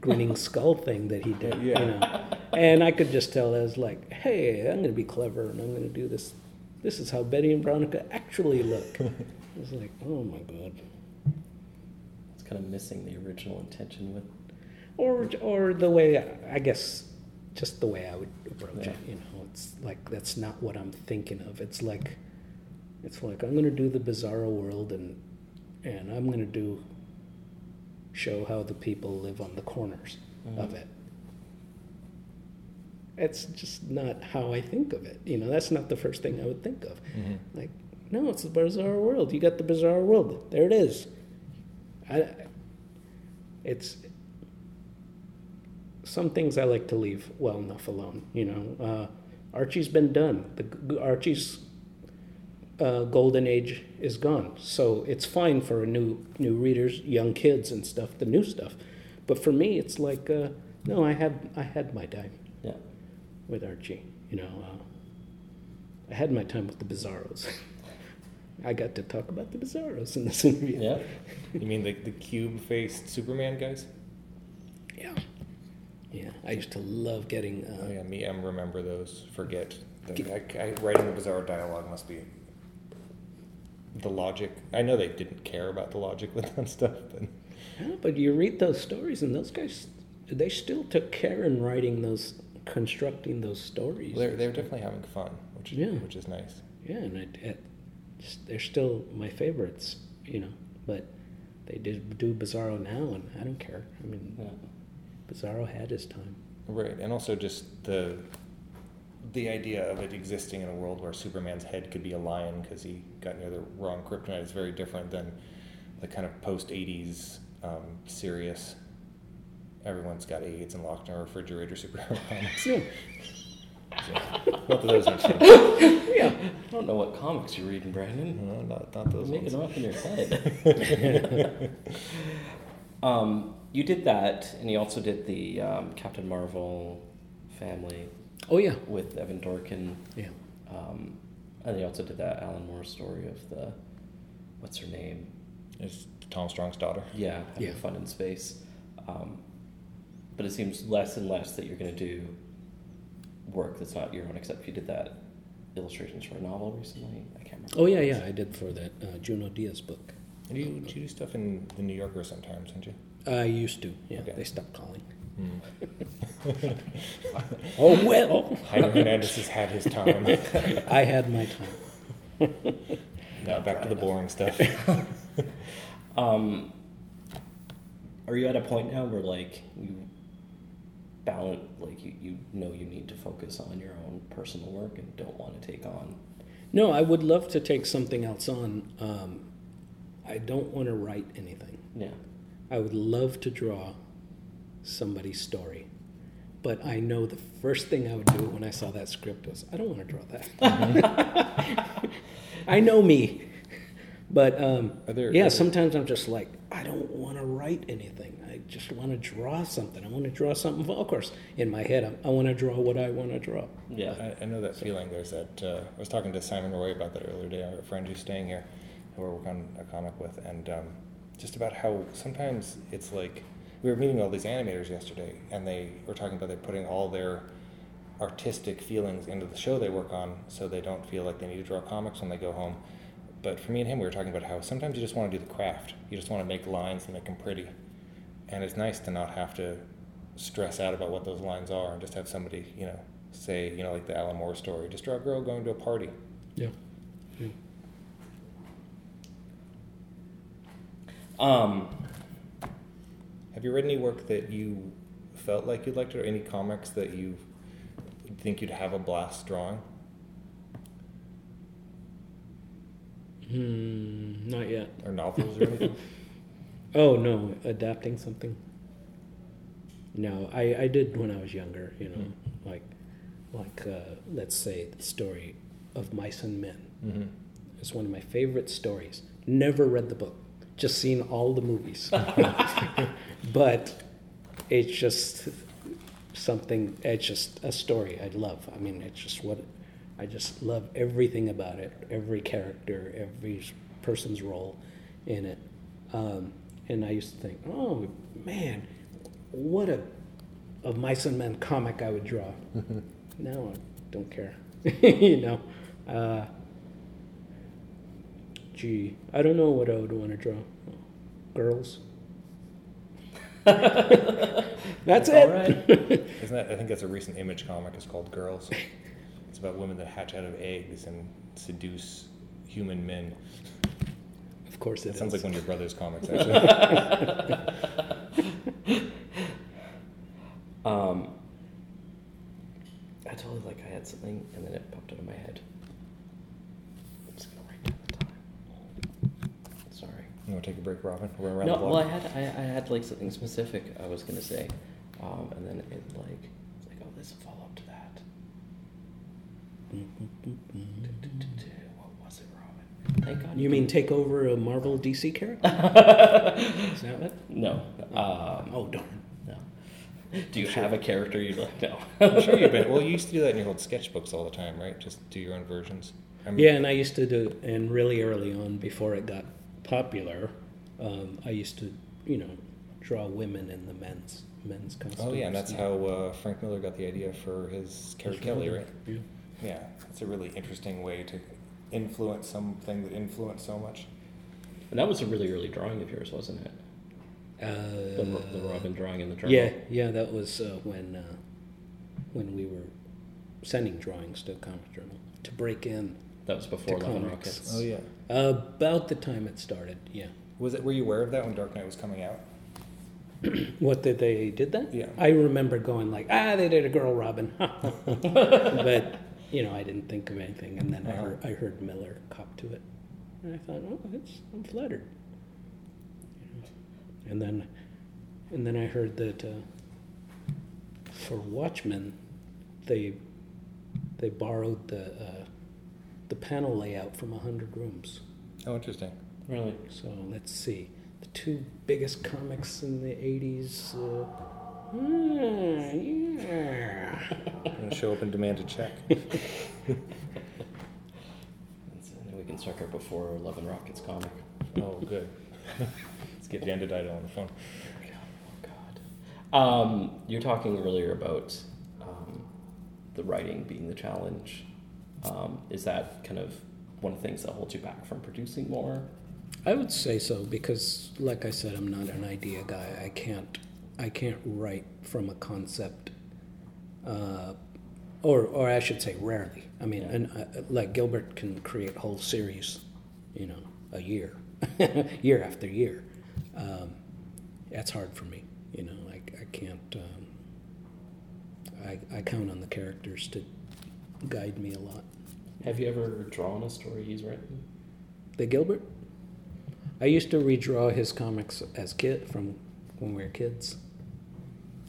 grinning skull thing that he did. Yeah. You know, and I could just tell I was like, hey, I'm going to be clever and I'm going to do this. This is how Betty and Veronica actually look. I was like, oh my god. It's kind of missing the original intention with. or or the way I guess just the way I would approach Yeah. it. You know, it's like that's not what I'm thinking of. It's like it's like I'm gonna do the bizarro world and and I'm gonna do show how the people live on the corners mm-hmm. of it. It's just not how I think of it. You know, that's not the first thing I would think of. Mm-hmm. Like, no, it's the bizarre world. You got the bizarre world. There it is. I, it's some things I like to leave well enough alone. You know, uh, Archie's been done. The Archie's uh, golden age is gone, so it's fine for a new new readers, young kids and stuff, the new stuff. But for me, it's like, uh, no, I had I had my time Yeah. with Archie. You know, uh, I had my time with the Bizarros. I got to talk about the Bizarros in this interview. Yeah. You mean the, the cube faced Superman guys? yeah, yeah. I used to love getting. Uh, Oh, yeah, me and remember those. Forget. I, I, writing the bizarre dialogue must be the logic. I know they didn't care about the logic with that stuff, but Yeah, but you read those stories, and those guys, they still took care in writing those, constructing those stories. they're, they're definitely having fun, which, Yeah. which is nice. yeah, and it, it, they're still my favorites, you know. But they did do Bizarro now, and I don't care. I mean, Yeah. Bizarro had his time. Right, and also just the the idea of it existing in a world where Superman's head could be a lion because he got near the wrong kryptonite is very different than the kind of post '80s um, serious. Everyone's got AIDS and locked in a refrigerator superhero comics. Yeah, So, not that those aren't yeah. I don't know what comics you're reading, Brandon. No, not, not those Make ones. it up in your head. um, you did that, and you also did the um, Captain Marvel family Oh yeah, with Evan Dorkin. yeah. Um, and you also did that Alan Moore story of the, what's her name? It's Tom Strong's daughter. Yeah, having Yeah. fun in space. Um, but it seems less and less that you're going to do work that's not your own, except you did that illustrations for a novel recently. I can't remember. Oh yeah, yeah. I did for that uh, Junot Diaz book. And you, you do stuff in the New Yorker sometimes, don't you? I used to. Yeah, Okay. they stopped calling. Hmm. Oh well, Jaime Hernandez has had his time. I had my time. now back to the boring stuff. Um, are you at a point now where like you balance, like you, you know you need to focus on your own personal work and don't want to take on? No, I would love to take something else on. Um, I don't want to write anything. Yeah. I would love to draw somebody's story. But I know the first thing I would do when I saw that script was, I don't want to draw that. I know me. But um, there- yeah, there- sometimes I'm just like, I don't want to write anything. I just want to draw something. I want to draw something. Of course, in my head, I'm, I want to draw what I want to draw. Yeah. I, I know that feeling. There's that. Uh, I was talking to Simon Roy about that earlier today. Our friend who's staying here, who we're working on a comic with, and um, just about how sometimes it's like we were meeting all these animators yesterday, and they were talking about they're putting all their artistic feelings into the show they work on, so they don't feel like they need to draw comics when they go home. But for me and him, we were talking about how sometimes you just want to do the craft. You just want to make lines and make them pretty, and it's nice to not have to stress out about what those lines are and just have somebody, you know, say, you know, like the Alan Moore story, just draw a girl going to a party. Yeah. Um, Have you read any work that you felt like you'd like to, or any comics that you think you'd have a blast drawing? Hmm, not yet. Or novels or anything? Oh no, adapting something. No, I, I did when I was younger. You know, like like uh, let's say the story of Mice and Men. mm-hmm. It's one of my favorite stories. Never read the book, just seen all the movies. but it's just something. It's just a story I love. I mean, it's just what I just love everything about it. Every character, every person's role in it. Um, and I used to think, oh man, what a of mice and men comic I would draw. now I don't care. you know. Uh, gee, I don't know what I would want to draw. Girls. That's it. All right. Isn't that? I think that's a recent Image comic. It's called Girls. It's about women that hatch out of eggs and seduce human men. Of course it It sounds like one of your brother's comics, actually. Um, I totally like I had something and then it popped out of my head. I'm just gonna write down the time. Sorry. You want to take a break, Robin? We're around No, the block. well, I had I, I had like something specific I was gonna say, um, and then it like it's like oh this will follow up to that. What was it, Robin? Thank God. You mean take over a Marvel DC character? Is that what? no? Um, Oh darn. no. Do you have a character you'd like? No. I'm sure you've been. Well, you used to do that in your old sketchbooks all the time, right? Just do your own versions. I mean, Yeah, and I used to do, and really early on, before it got popular, um, I used to, you know, draw women in the men's men's costumes. Oh yeah, and that's how uh, Frank Miller got the idea for his Carrie Kelly, right? Yeah. Yeah, it's a really interesting way to influence something that influenced so much. And that was a really early drawing of yours, wasn't it? Uh, The, the Robin drawing in the journal. yeah, yeah, that was uh, when uh, when we were sending drawings to Comic Journal to break in That was before To Love and comics. Rockets. Oh yeah. About the time it started. Yeah. Was it? Were you aware of that when Dark Knight was coming out? What did they did that? Yeah. I remember going like, ah, they did a girl Robin, but you know, I didn't think of anything. And then I Uh-huh. heard I heard Miller cop to it, and I thought, oh, it's I'm flattered. And then, and then I heard that uh, for Watchmen, they they borrowed the uh, the panel layout from a hundred rooms. Oh, interesting. Really? So let's see. The two biggest comics in the 80s. Uh, hmm, yeah. I'm gonna show up and demand a check. And we can start our before Love and Rockets comic. oh, good. Let's get Dan DiDio on the phone. Oh God. Um, you're talking earlier about um, the writing being the challenge. Um, is that kind of one of the things that holds you back from producing more? I would say so because, like I said, I'm not an idea guy. I can't, I can't write from a concept, uh, or or I should say, rarely. I mean, Yeah. and uh, like Gilbert can create whole series, you know, a year, year after year. Um, that's hard for me. You know, like I can't. Um, I I count on the characters to guide me a lot. Have you ever drawn a story he's written? The Gilbert. I used to redraw his comics as kid from when we were kids.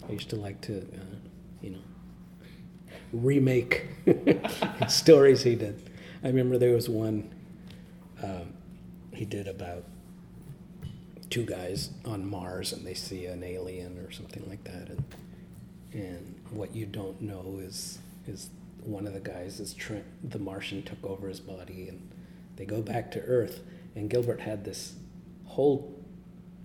I used to like to, uh, you know, remake stories he did. I remember there was one um, he did about two guys on Mars and they see an alien or something like that, and and what you don't know is is one of the guys is tra- the Martian took over his body and they go back to Earth and Gilbert had this whole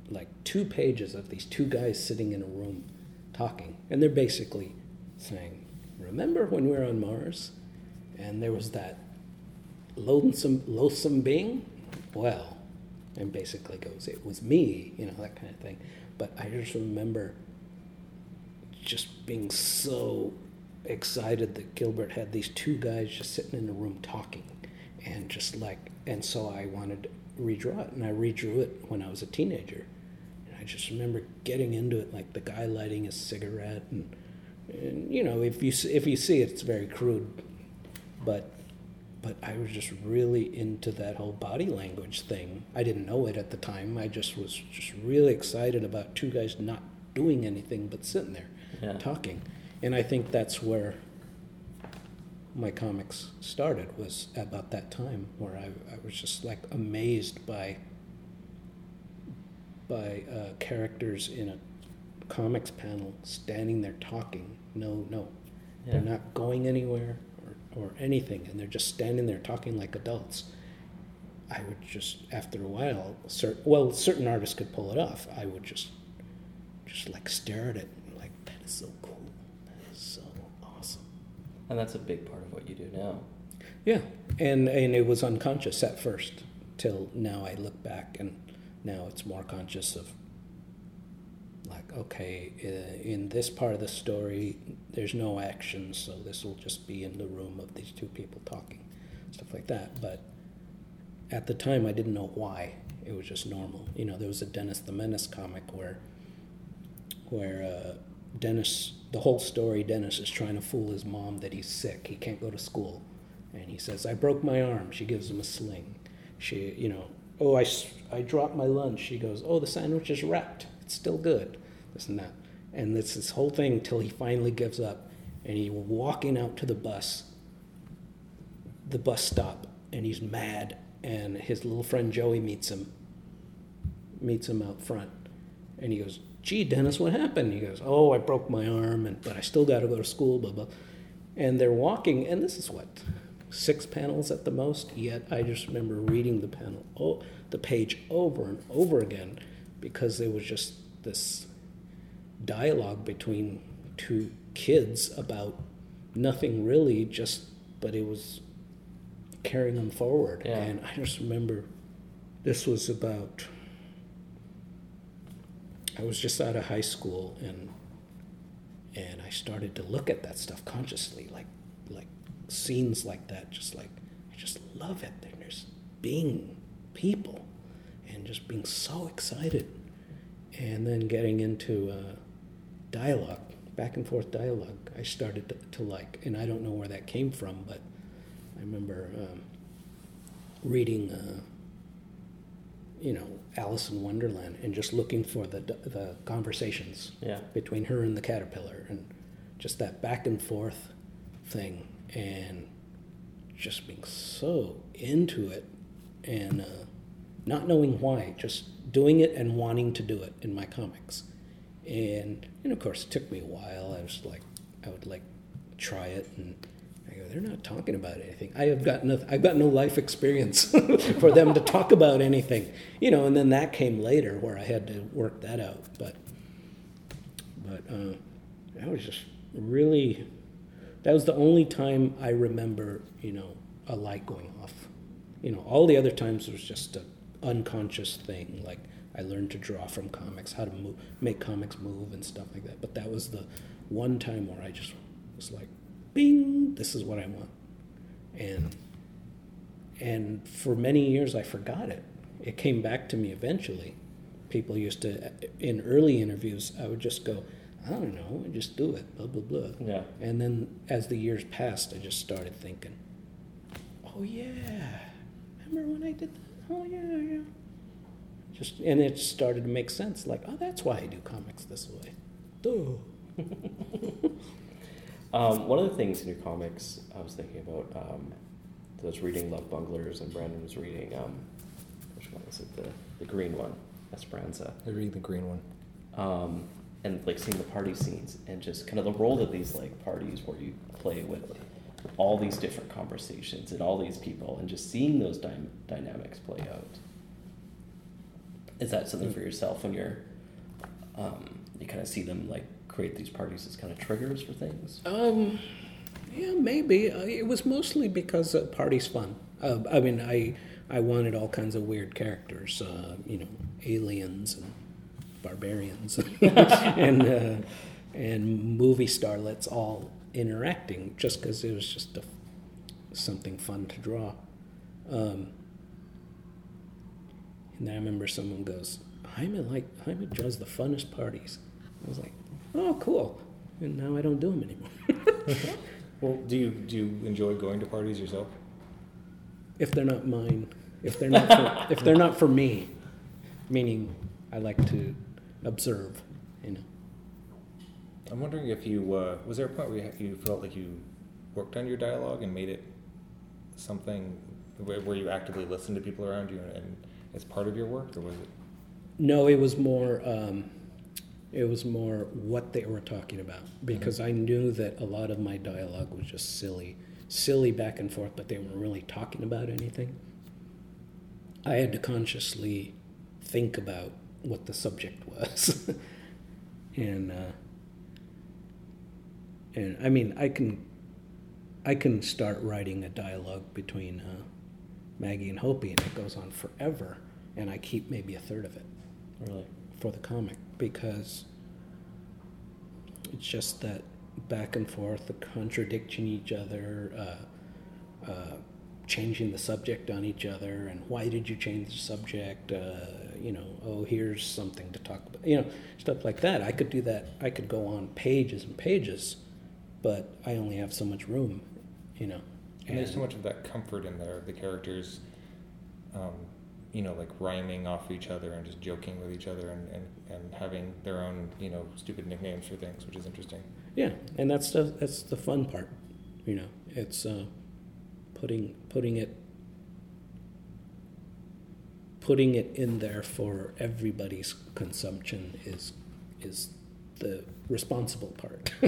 like two pages of these two guys sitting in a room talking and they're basically saying remember when we were on Mars and there was that loathsome loathsome being? Well and basically goes it was me you know that kind of thing. But I just remember just being so excited that Gilbert had these two guys just sitting in a room talking and just like and so I wanted to redraw it and I redrew it when I was a teenager and I just remember getting into it like the guy lighting a cigarette and and you know if you if you see it it's very crude but but I was just really into that whole body language thing. I didn't know it at the time. I just was just really excited about two guys not doing anything but sitting there Yeah. talking. And I think that's where my comics started was about that time where I, I was just like amazed by by uh, characters in a comics panel standing there talking. No, no, Yeah. they're not going anywhere or, or anything, and they're just standing there talking like adults. I would just, after a while, cert- well, certain artists could pull it off. I would just, just like stare at it, like that is so cool. That is so awesome. And that's a big part of what you do now. Yeah, and and it was unconscious at first, till now I look back and now it's more conscious of like okay, uh, in this part of the story, there's no action, so this will just be in the room of these two people talking, stuff like that. But at the time, I didn't know why. It was just normal. You know, there was a Dennis the Menace comic where where uh, Dennis, the whole story, Dennis is trying to fool his mom that he's sick. He can't go to school. And he says, I broke my arm. She gives him a sling. She, you know, oh, I, I dropped my lunch. She goes, oh, the sandwich is wrapped. It's still good. This and that. And it's this whole thing till he finally gives up. And he's walking out to the bus, the bus stop, and he's mad. And his little friend Joey meets him, meets him out front. And he goes, gee, Dennis, what happened? He goes, oh, I broke my arm, and but I still got to go to school, blah, blah. And they're walking, and this is what, six panels at the most, yet I just remember reading the panel, oh, the page over and over again because there was just this dialogue between two kids about nothing really, just, but it was carrying them forward. Yeah. And I just remember this was about I was just out of high school and and I started to look at that stuff consciously, like like scenes like that, just like I just love it. And there's being people and just being so excited. And then getting into uh, dialogue, back and forth dialogue, I started to, to like, and I don't know where that came from, but I remember um, reading uh, you know Alice in Wonderland and just looking for the the conversations Yeah. between her and the caterpillar and just that back and forth thing and just being so into it and uh, not knowing why just doing it and wanting to do it in my comics and and of course it took me a while I was like I would like try it and I go they're not talking about anything. I have got no I've got no life experience for them to talk about anything you know and then that came later where I had to work that out but but uh, that was just really that was the only time I remember you know a light going off. You know all the other times was just a unconscious thing like I learned to draw from comics how to move, make comics move and stuff like that but that was the one time where I just was like bing this is what I want. And and for many years I forgot it. It came back to me eventually. People used to in early interviews I would just go I don't know just do it blah blah blah. Yeah. and then as the years passed I just started thinking oh yeah remember when I did that? Oh yeah yeah. Just and it started to make sense like oh that's why I do comics this way. Duh. Um, one of the things in your comics I was thinking about, um, I was reading Love Bunglers and Brandon was reading, um, which one is it? The, the green one, Esperanza. I read the green one. Um, and like seeing the party scenes and just kind of the role of these like parties where you play with all these different conversations and all these people and just seeing those dy- dynamics play out. Is that something for yourself when you're, um, you kind of see them like create these parties as kind of triggers for things? Um, yeah, maybe. It was mostly because uh, party's fun. Uh, I mean, I I wanted all kinds of weird characters, uh, you know, aliens and barbarians, and uh, and movie starlets all interacting, just because it was just a, something fun to draw. Um, and I remember someone goes, "Jaime like Jaime draws the funnest parties." I was like, "Oh, cool." And now I don't do them anymore. Well, do you do you enjoy going to parties yourself? if they're not mine, if they're not for, if they're not for me, meaning I like to observe, you know. I'm wondering if you uh, was there a point where you, felt like you worked on your dialogue and made it something where, where you actively listened to people around you and, as part of your work, or was it? No, it was more. Um, it was more what they were talking about because I knew that a lot of my dialogue was just silly, silly back and forth, but they weren't really talking about anything. I had to consciously think about what the subject was. and uh, and I mean I can I can start writing a dialogue between uh, Maggie and Hopey, and it goes on forever, and I keep maybe a third of it Really? For the comic because it's just that back and forth, the contradicting each other, uh, uh, changing the subject on each other, and why did you change the subject? Uh, you know, oh, here's something to talk about. You know, stuff like that. I could do that. I could go on pages and pages, but I only have so much room. You know, And there's so much of that comfort in there. The characters, um, you know, like rhyming off each other and just joking with each other and, and, and having their own, you know, stupid nicknames for things, which is interesting. Yeah, and that's the that's the fun part. You know, it's uh, putting putting it putting it in there for everybody's consumption is is the responsible part.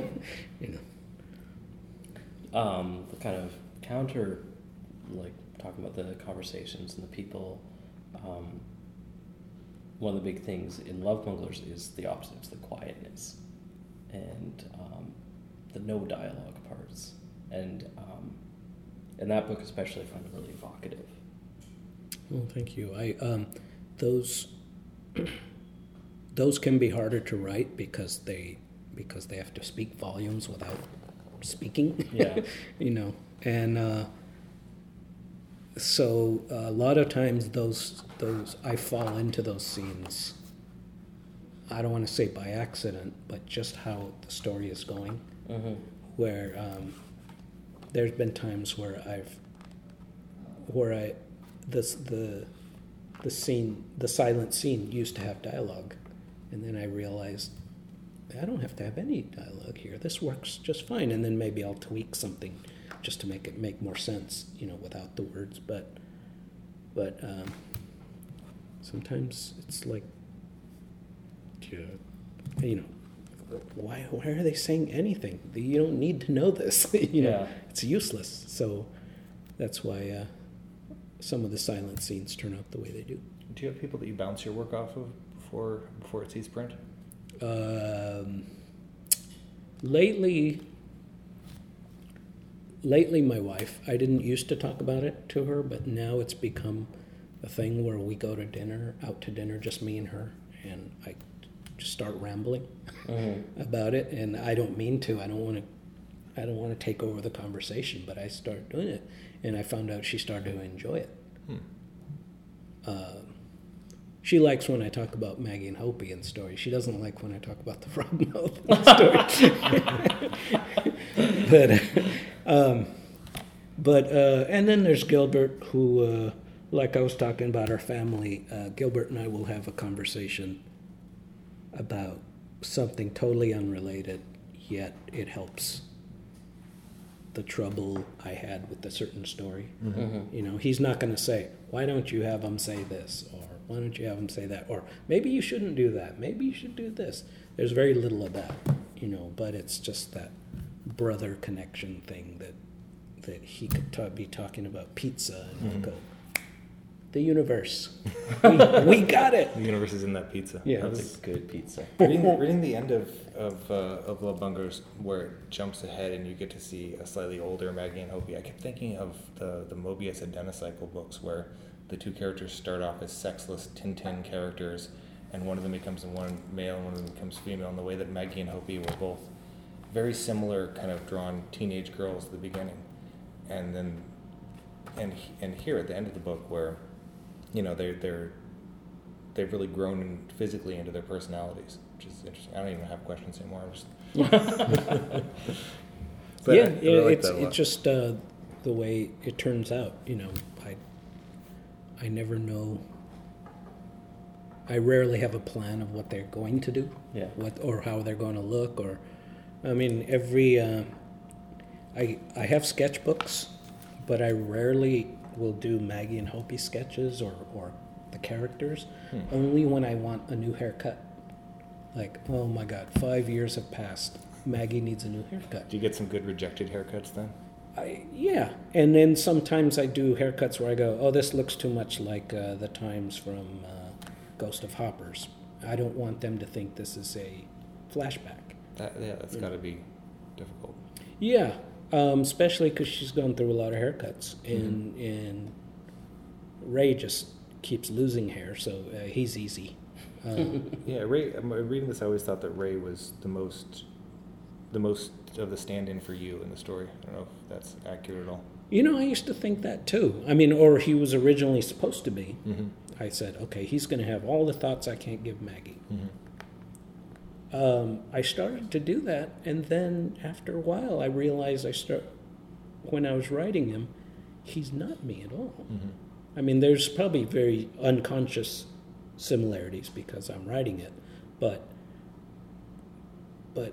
you know. um, the kind of counter, like talking about the conversations and the people. Um, one of the big things in Love Bunglers is the opposite, it's the quietness and um, the no dialogue parts. And um, in that book, especially, I find it really evocative. Well, thank you. I um, those those can be harder to write because they because they have to speak volumes without speaking. Yeah. you know, and uh, so a lot of times those those I fall into those scenes. I don't want to say by accident, but just how the story is going Mm-hmm. where um, there's been times where I've where I this the the scene the silent scene used to have dialogue, and then I realized I don't have to have any dialogue here. This works just fine, and then maybe I'll tweak something just to make it make more sense, you know, without the words. But but um, sometimes it's like you you know why why are they saying anything? You don't need to know this. you know, Yeah. it's useless. So that's why uh, some of the silent scenes turn out the way they do. Do you have people that you bounce your work off of before before it sees print? Um, lately, lately, my wife. I didn't used to talk about it to her, but now it's become a thing where we go to dinner, out to dinner, just me and her, and I just start rambling Mm-hmm. about it, and I don't mean to. I don't want to. I don't want to take over the conversation, but I start doing it, and I found out she started to enjoy it. Hmm. Um, she likes when I talk about Maggie and Hopey and stories. She doesn't like when I talk about the frogmouth story. but, um, but uh, and then there's Gilbert, who, uh, like I was talking about our family. Uh, Gilbert and I will have a conversation about something totally unrelated, yet it helps the trouble I had with a certain story. Mm-hmm. You know, he's not going to say, "Why don't you have him say this?" or "Why don't you have him say that?" or "Maybe you shouldn't do that. Maybe you should do this." There's very little of that, you know. But it's just that brother connection thing that that he could ta- be talking about pizza and I'll go, "The universe, we, we got it." The universe is in that pizza. Yeah, That's- It's good pizza. reading, reading the end of of, uh, of Love Bunglers, where it jumps ahead and you get to see a slightly older Maggie and Hopey, I kept thinking of the the Moebius Aedena cycle books, where the two characters start off as sexless Tintin characters, and one of them becomes one male and one of them becomes female. And the way that Maggie and Hopey were both very similar, kind of drawn teenage girls at the beginning, and then and and here at the end of the book, where you know they're they're they've really grown in, physically into their personalities, which is interesting. I don't even have questions anymore. I'm just. But yeah, I- I it- really like it's that it's just uh, the way it turns out. You know, I never know. I rarely have a plan of what they're going to do, Yeah. what or how they're going to look, or I mean, every uh, I I have sketchbooks, but I rarely will do Maggie and Hopey sketches or or the characters. Hmm. Only when I want a new haircut. Like, oh my God, five years have passed. Maggie needs a new haircut. Do you get some good rejected haircuts then? I, yeah, and then sometimes I do haircuts where I go, oh, this looks too much like uh, the times from uh, Ghost of Hoppers. I don't want them to think this is a flashback. That, yeah, that's got to be difficult. Yeah, um, especially because she's gone through a lot of haircuts, and and Ray just keeps losing hair, so uh, he's easy. Um, Yeah, Ray. I'm reading this. I always thought that Ray was the most, the most of the stand-in for you in the story. I don't know if that's accurate at all. you know, I used to think that too. I mean, or he was originally supposed to be. Mm-hmm. I said, okay, he's going to have all the thoughts I can't give Maggie. Mm-hmm. Um, I started to do that, and then after a while, I realized I start when I was writing him, he's not me at all. Mm-hmm. I mean, there's probably very unconscious similarities because I'm writing it, but but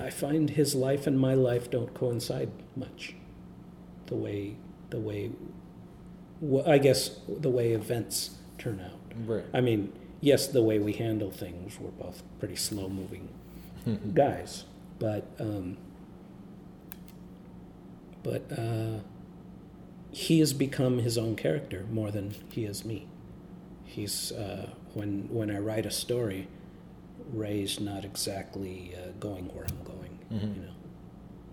I find his life and my life don't coincide much. The way the way I guess the way events turn out. Right. I mean, yes, the way we handle things, we're both pretty slow moving guys, but um, but uh, he has become his own character more than he is me. He's uh, when when I write a story, Ray's not exactly uh, going where I'm going. Mhm. You know,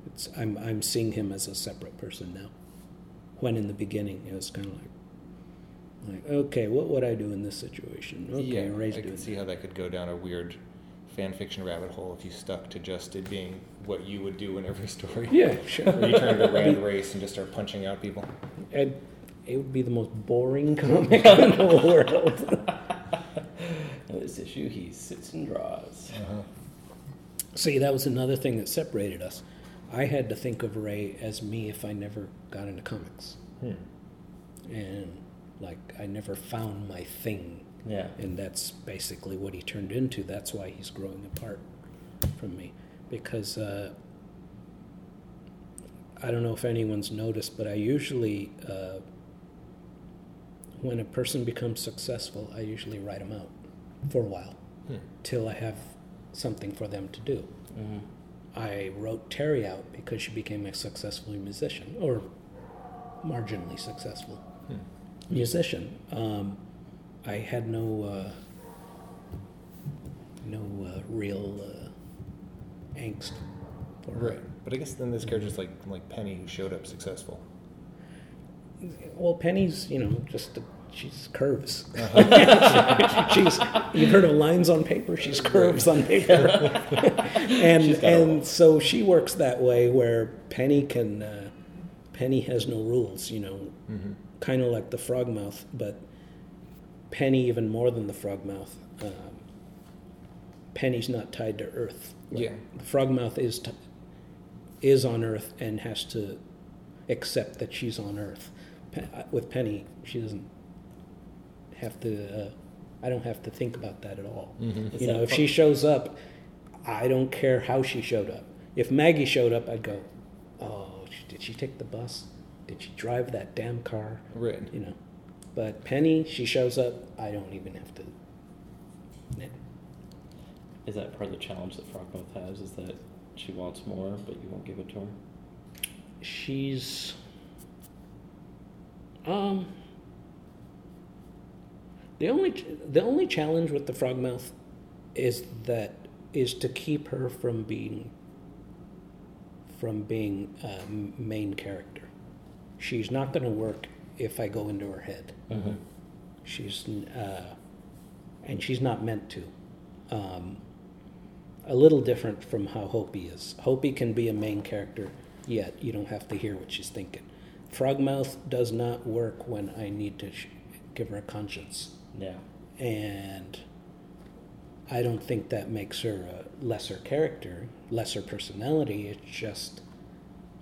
it's I'm I'm seeing him as a separate person now. When in the beginning it was kind of like. Like, okay, what would I do in this situation? Okay, yeah, Ray's I can see how that could go down a weird fan fiction rabbit hole if you stuck to just it being what you would do in every story. Yeah, sure. Or you turn to Rand Race and just start punching out people. And it would be the most boring comic in the world. This issue, he sits and draws. See, that was another thing that separated us. I had to think of Ray as me if I never got into comics. Hmm. And, like, I never found my thing. Yeah. And that's basically what he turned into. That's why he's growing apart from me. Because uh, I don't know if anyone's noticed, but I usually, uh, when a person becomes successful, I usually write them out for a while Hmm. till I have something for them to do. hmm I wrote Terry out because she became a successful musician, or marginally successful Hmm. musician. Um, I had no uh, no uh, real uh, angst for her. Right. But I guess then this character's like like Penny who showed up successful. Well, Penny's you know just a, she's curves. Uh-huh. she's you've heard of lines on paper. She's curves on paper, and She's got a and so she works that way where Penny can. Uh, Penny has no rules, you know, Mm-hmm. kind of like the frog mouth, but Penny even more than the frogmouth. Um, Penny's not tied to Earth. Yeah. the frogmouth is t- is on Earth and has to accept that she's on Earth. Pe- uh, with Penny, she doesn't have to. Uh, I don't have to think about that at all. Mhm. You know, if fu- she shows up, I don't care how she showed up. If Maggie showed up, I'd go, "Oh, did she take the bus? Did she drive that damn car?" Right. You know. But Penny, she shows up. I don't even have to. Is that part of the challenge that Frogmouth has? Is that she wants more, but you won't give it to her? she's um the only the only challenge with the frogmouth is that is to keep her from being from being a m- main character she's not going to work if i go into her head Mm-hmm. she's uh, and she's not meant to um, a little different from how Hopey is. Hopey can be a main character, yet you don't have to hear what she's thinking. Frogmouth does not work when I need to sh- give her a conscience, Yeah. and I don't think that makes her a lesser character, lesser personality. It's just,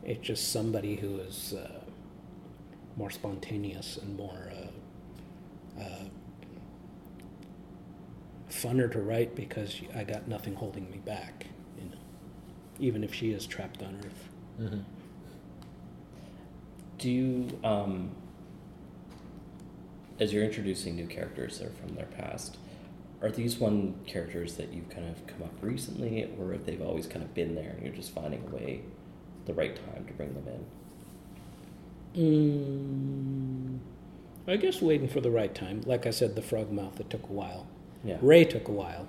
it's just somebody who is uh, more spontaneous and more. Uh, uh, funner to write because I got nothing holding me back, you know, even if she is trapped on Earth. Mm-hmm. Do you, um, as you're introducing new characters that are from their past, are these one characters that you've kind of come up recently, or if they've always kind of been there and you're just finding a way, the right time to bring them in? Mm, I guess waiting for the right time. Like I said, the frog mouth, it took a while. Yeah. Ray took a while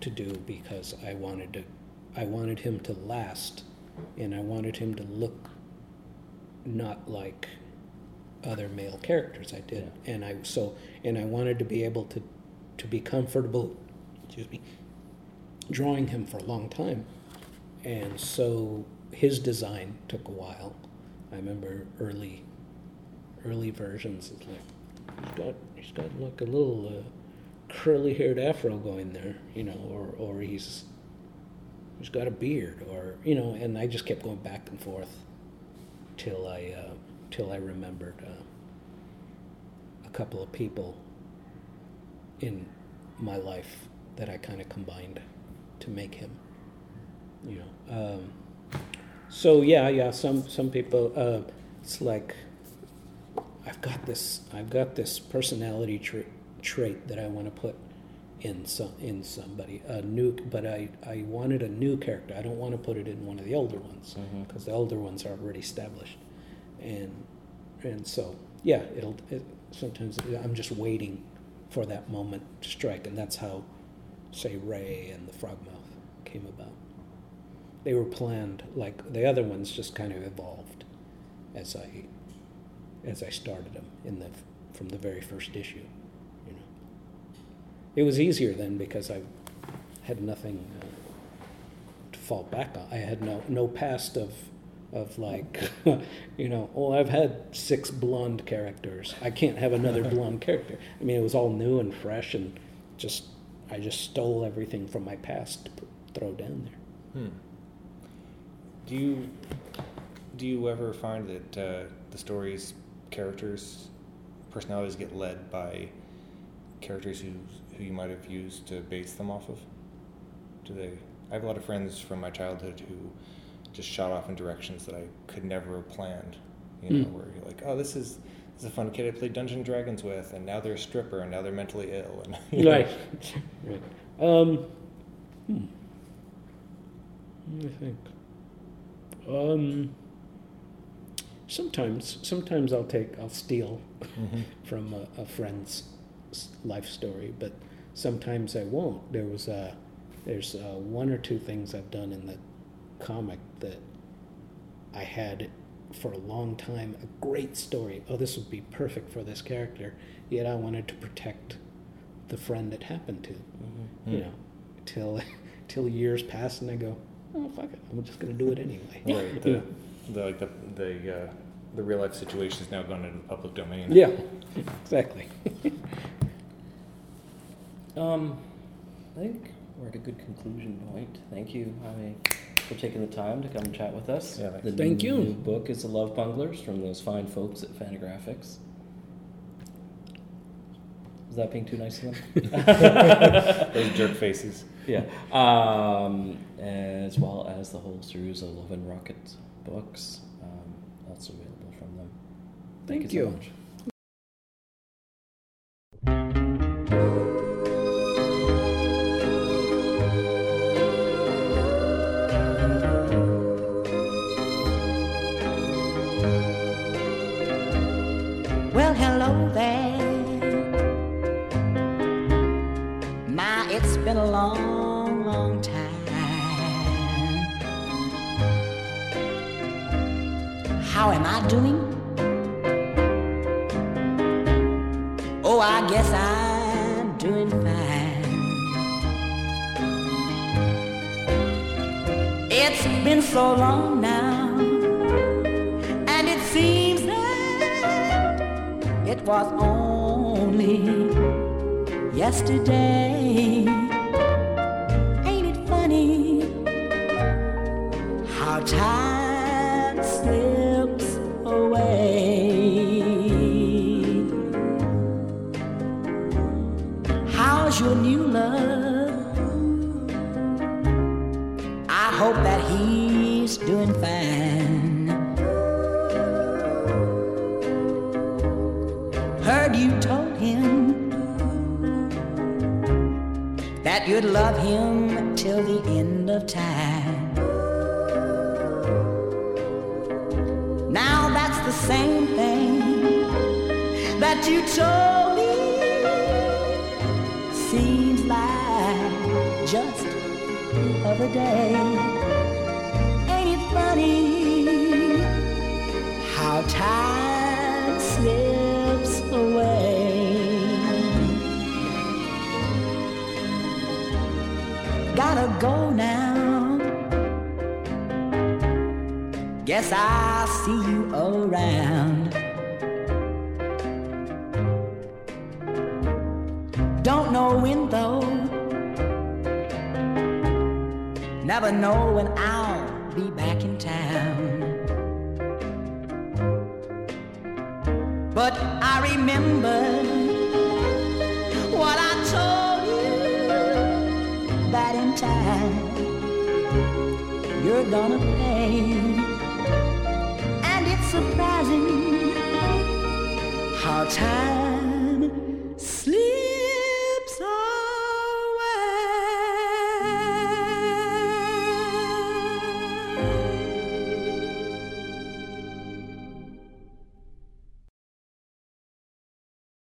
to do because I wanted to I wanted him to last and I wanted him to look not like other male characters I did. And I so and I wanted to be able to to be comfortable excuse me drawing him for a long time. And so his design took a while. I remember early early versions it's like he's got he's got like a little uh, curly haired afro going there, you know, or or he's he's got a beard or you know, and I just kept going back and forth till I uh, till I remembered uh, a couple of people in my life that I kind of combined to make him. You know, um, so yeah, yeah. Some some people, uh, it's like I've got this I've got this personality tra- trait that I want to put in some in somebody a new but I, I wanted a new character I don't want to put it in one of the older ones because the older ones are already established and and so yeah it'll it, sometimes I'm just waiting for that moment to strike and that's how say Ray and the Frogmouth came about they were planned like the other ones just kind of evolved as I as I started them in the from the very first issue. You know, it was easier then because I had nothing uh, to fall back on. I had no no past of of like, you know, oh, I've had six blonde characters. I can't have another blonde character. I mean, it was all new and fresh, and just I just stole everything from my past to put, throw down there. Hmm. Do you do you ever find that uh, the stories, characters, personalities get led by characters who who you might have used to base them off of? Do they? I have a lot of friends from my childhood who just shot off in directions that I could never have planned. You know, Mm. where you're like, oh, this is this is a fun kid I played Dungeon Dragons with, and now they're a stripper, and now they're mentally ill, and you know. Right. right. Um, hmm. Let me think. Um, sometimes, sometimes I'll take, I'll steal Mhm. from a, a friend's life story, but sometimes I won't. There was a, there's uh one or two things I've done in the comic that I had for a long time a great story. Oh, this would be perfect for this character. Yet I wanted to protect the friend it happened to. Mm-hmm. You Hmm. know, till till years pass and I go, oh fuck it, I'm just gonna do it anyway. Right. The, the like the the uh, the real life situation is now gone into the public domain. yeah, exactly. Um, I think we're at a good conclusion point. Thank you, Jaime, for taking the time to come and chat with us. Yeah, thanks. the Thank you. new book is The Love Bunglers from those fine folks at Fantagraphics. Is that being too nice to them? Those jerk faces. yeah. Um, as well as the whole series of Love and Rocket books, um, also available from them. Thank, Thank you so you. much. It's been so long now, and it seems that it was only yesterday. Ain't it funny how time slips away? How's your new you'd love him till the end of time. Now that's the same thing that you told me. Seems like just the other day. Guess I'll see you around. Don't know when though. Never know when I'll be back in town. But I remember what I told you that in time you're gonna pay. Time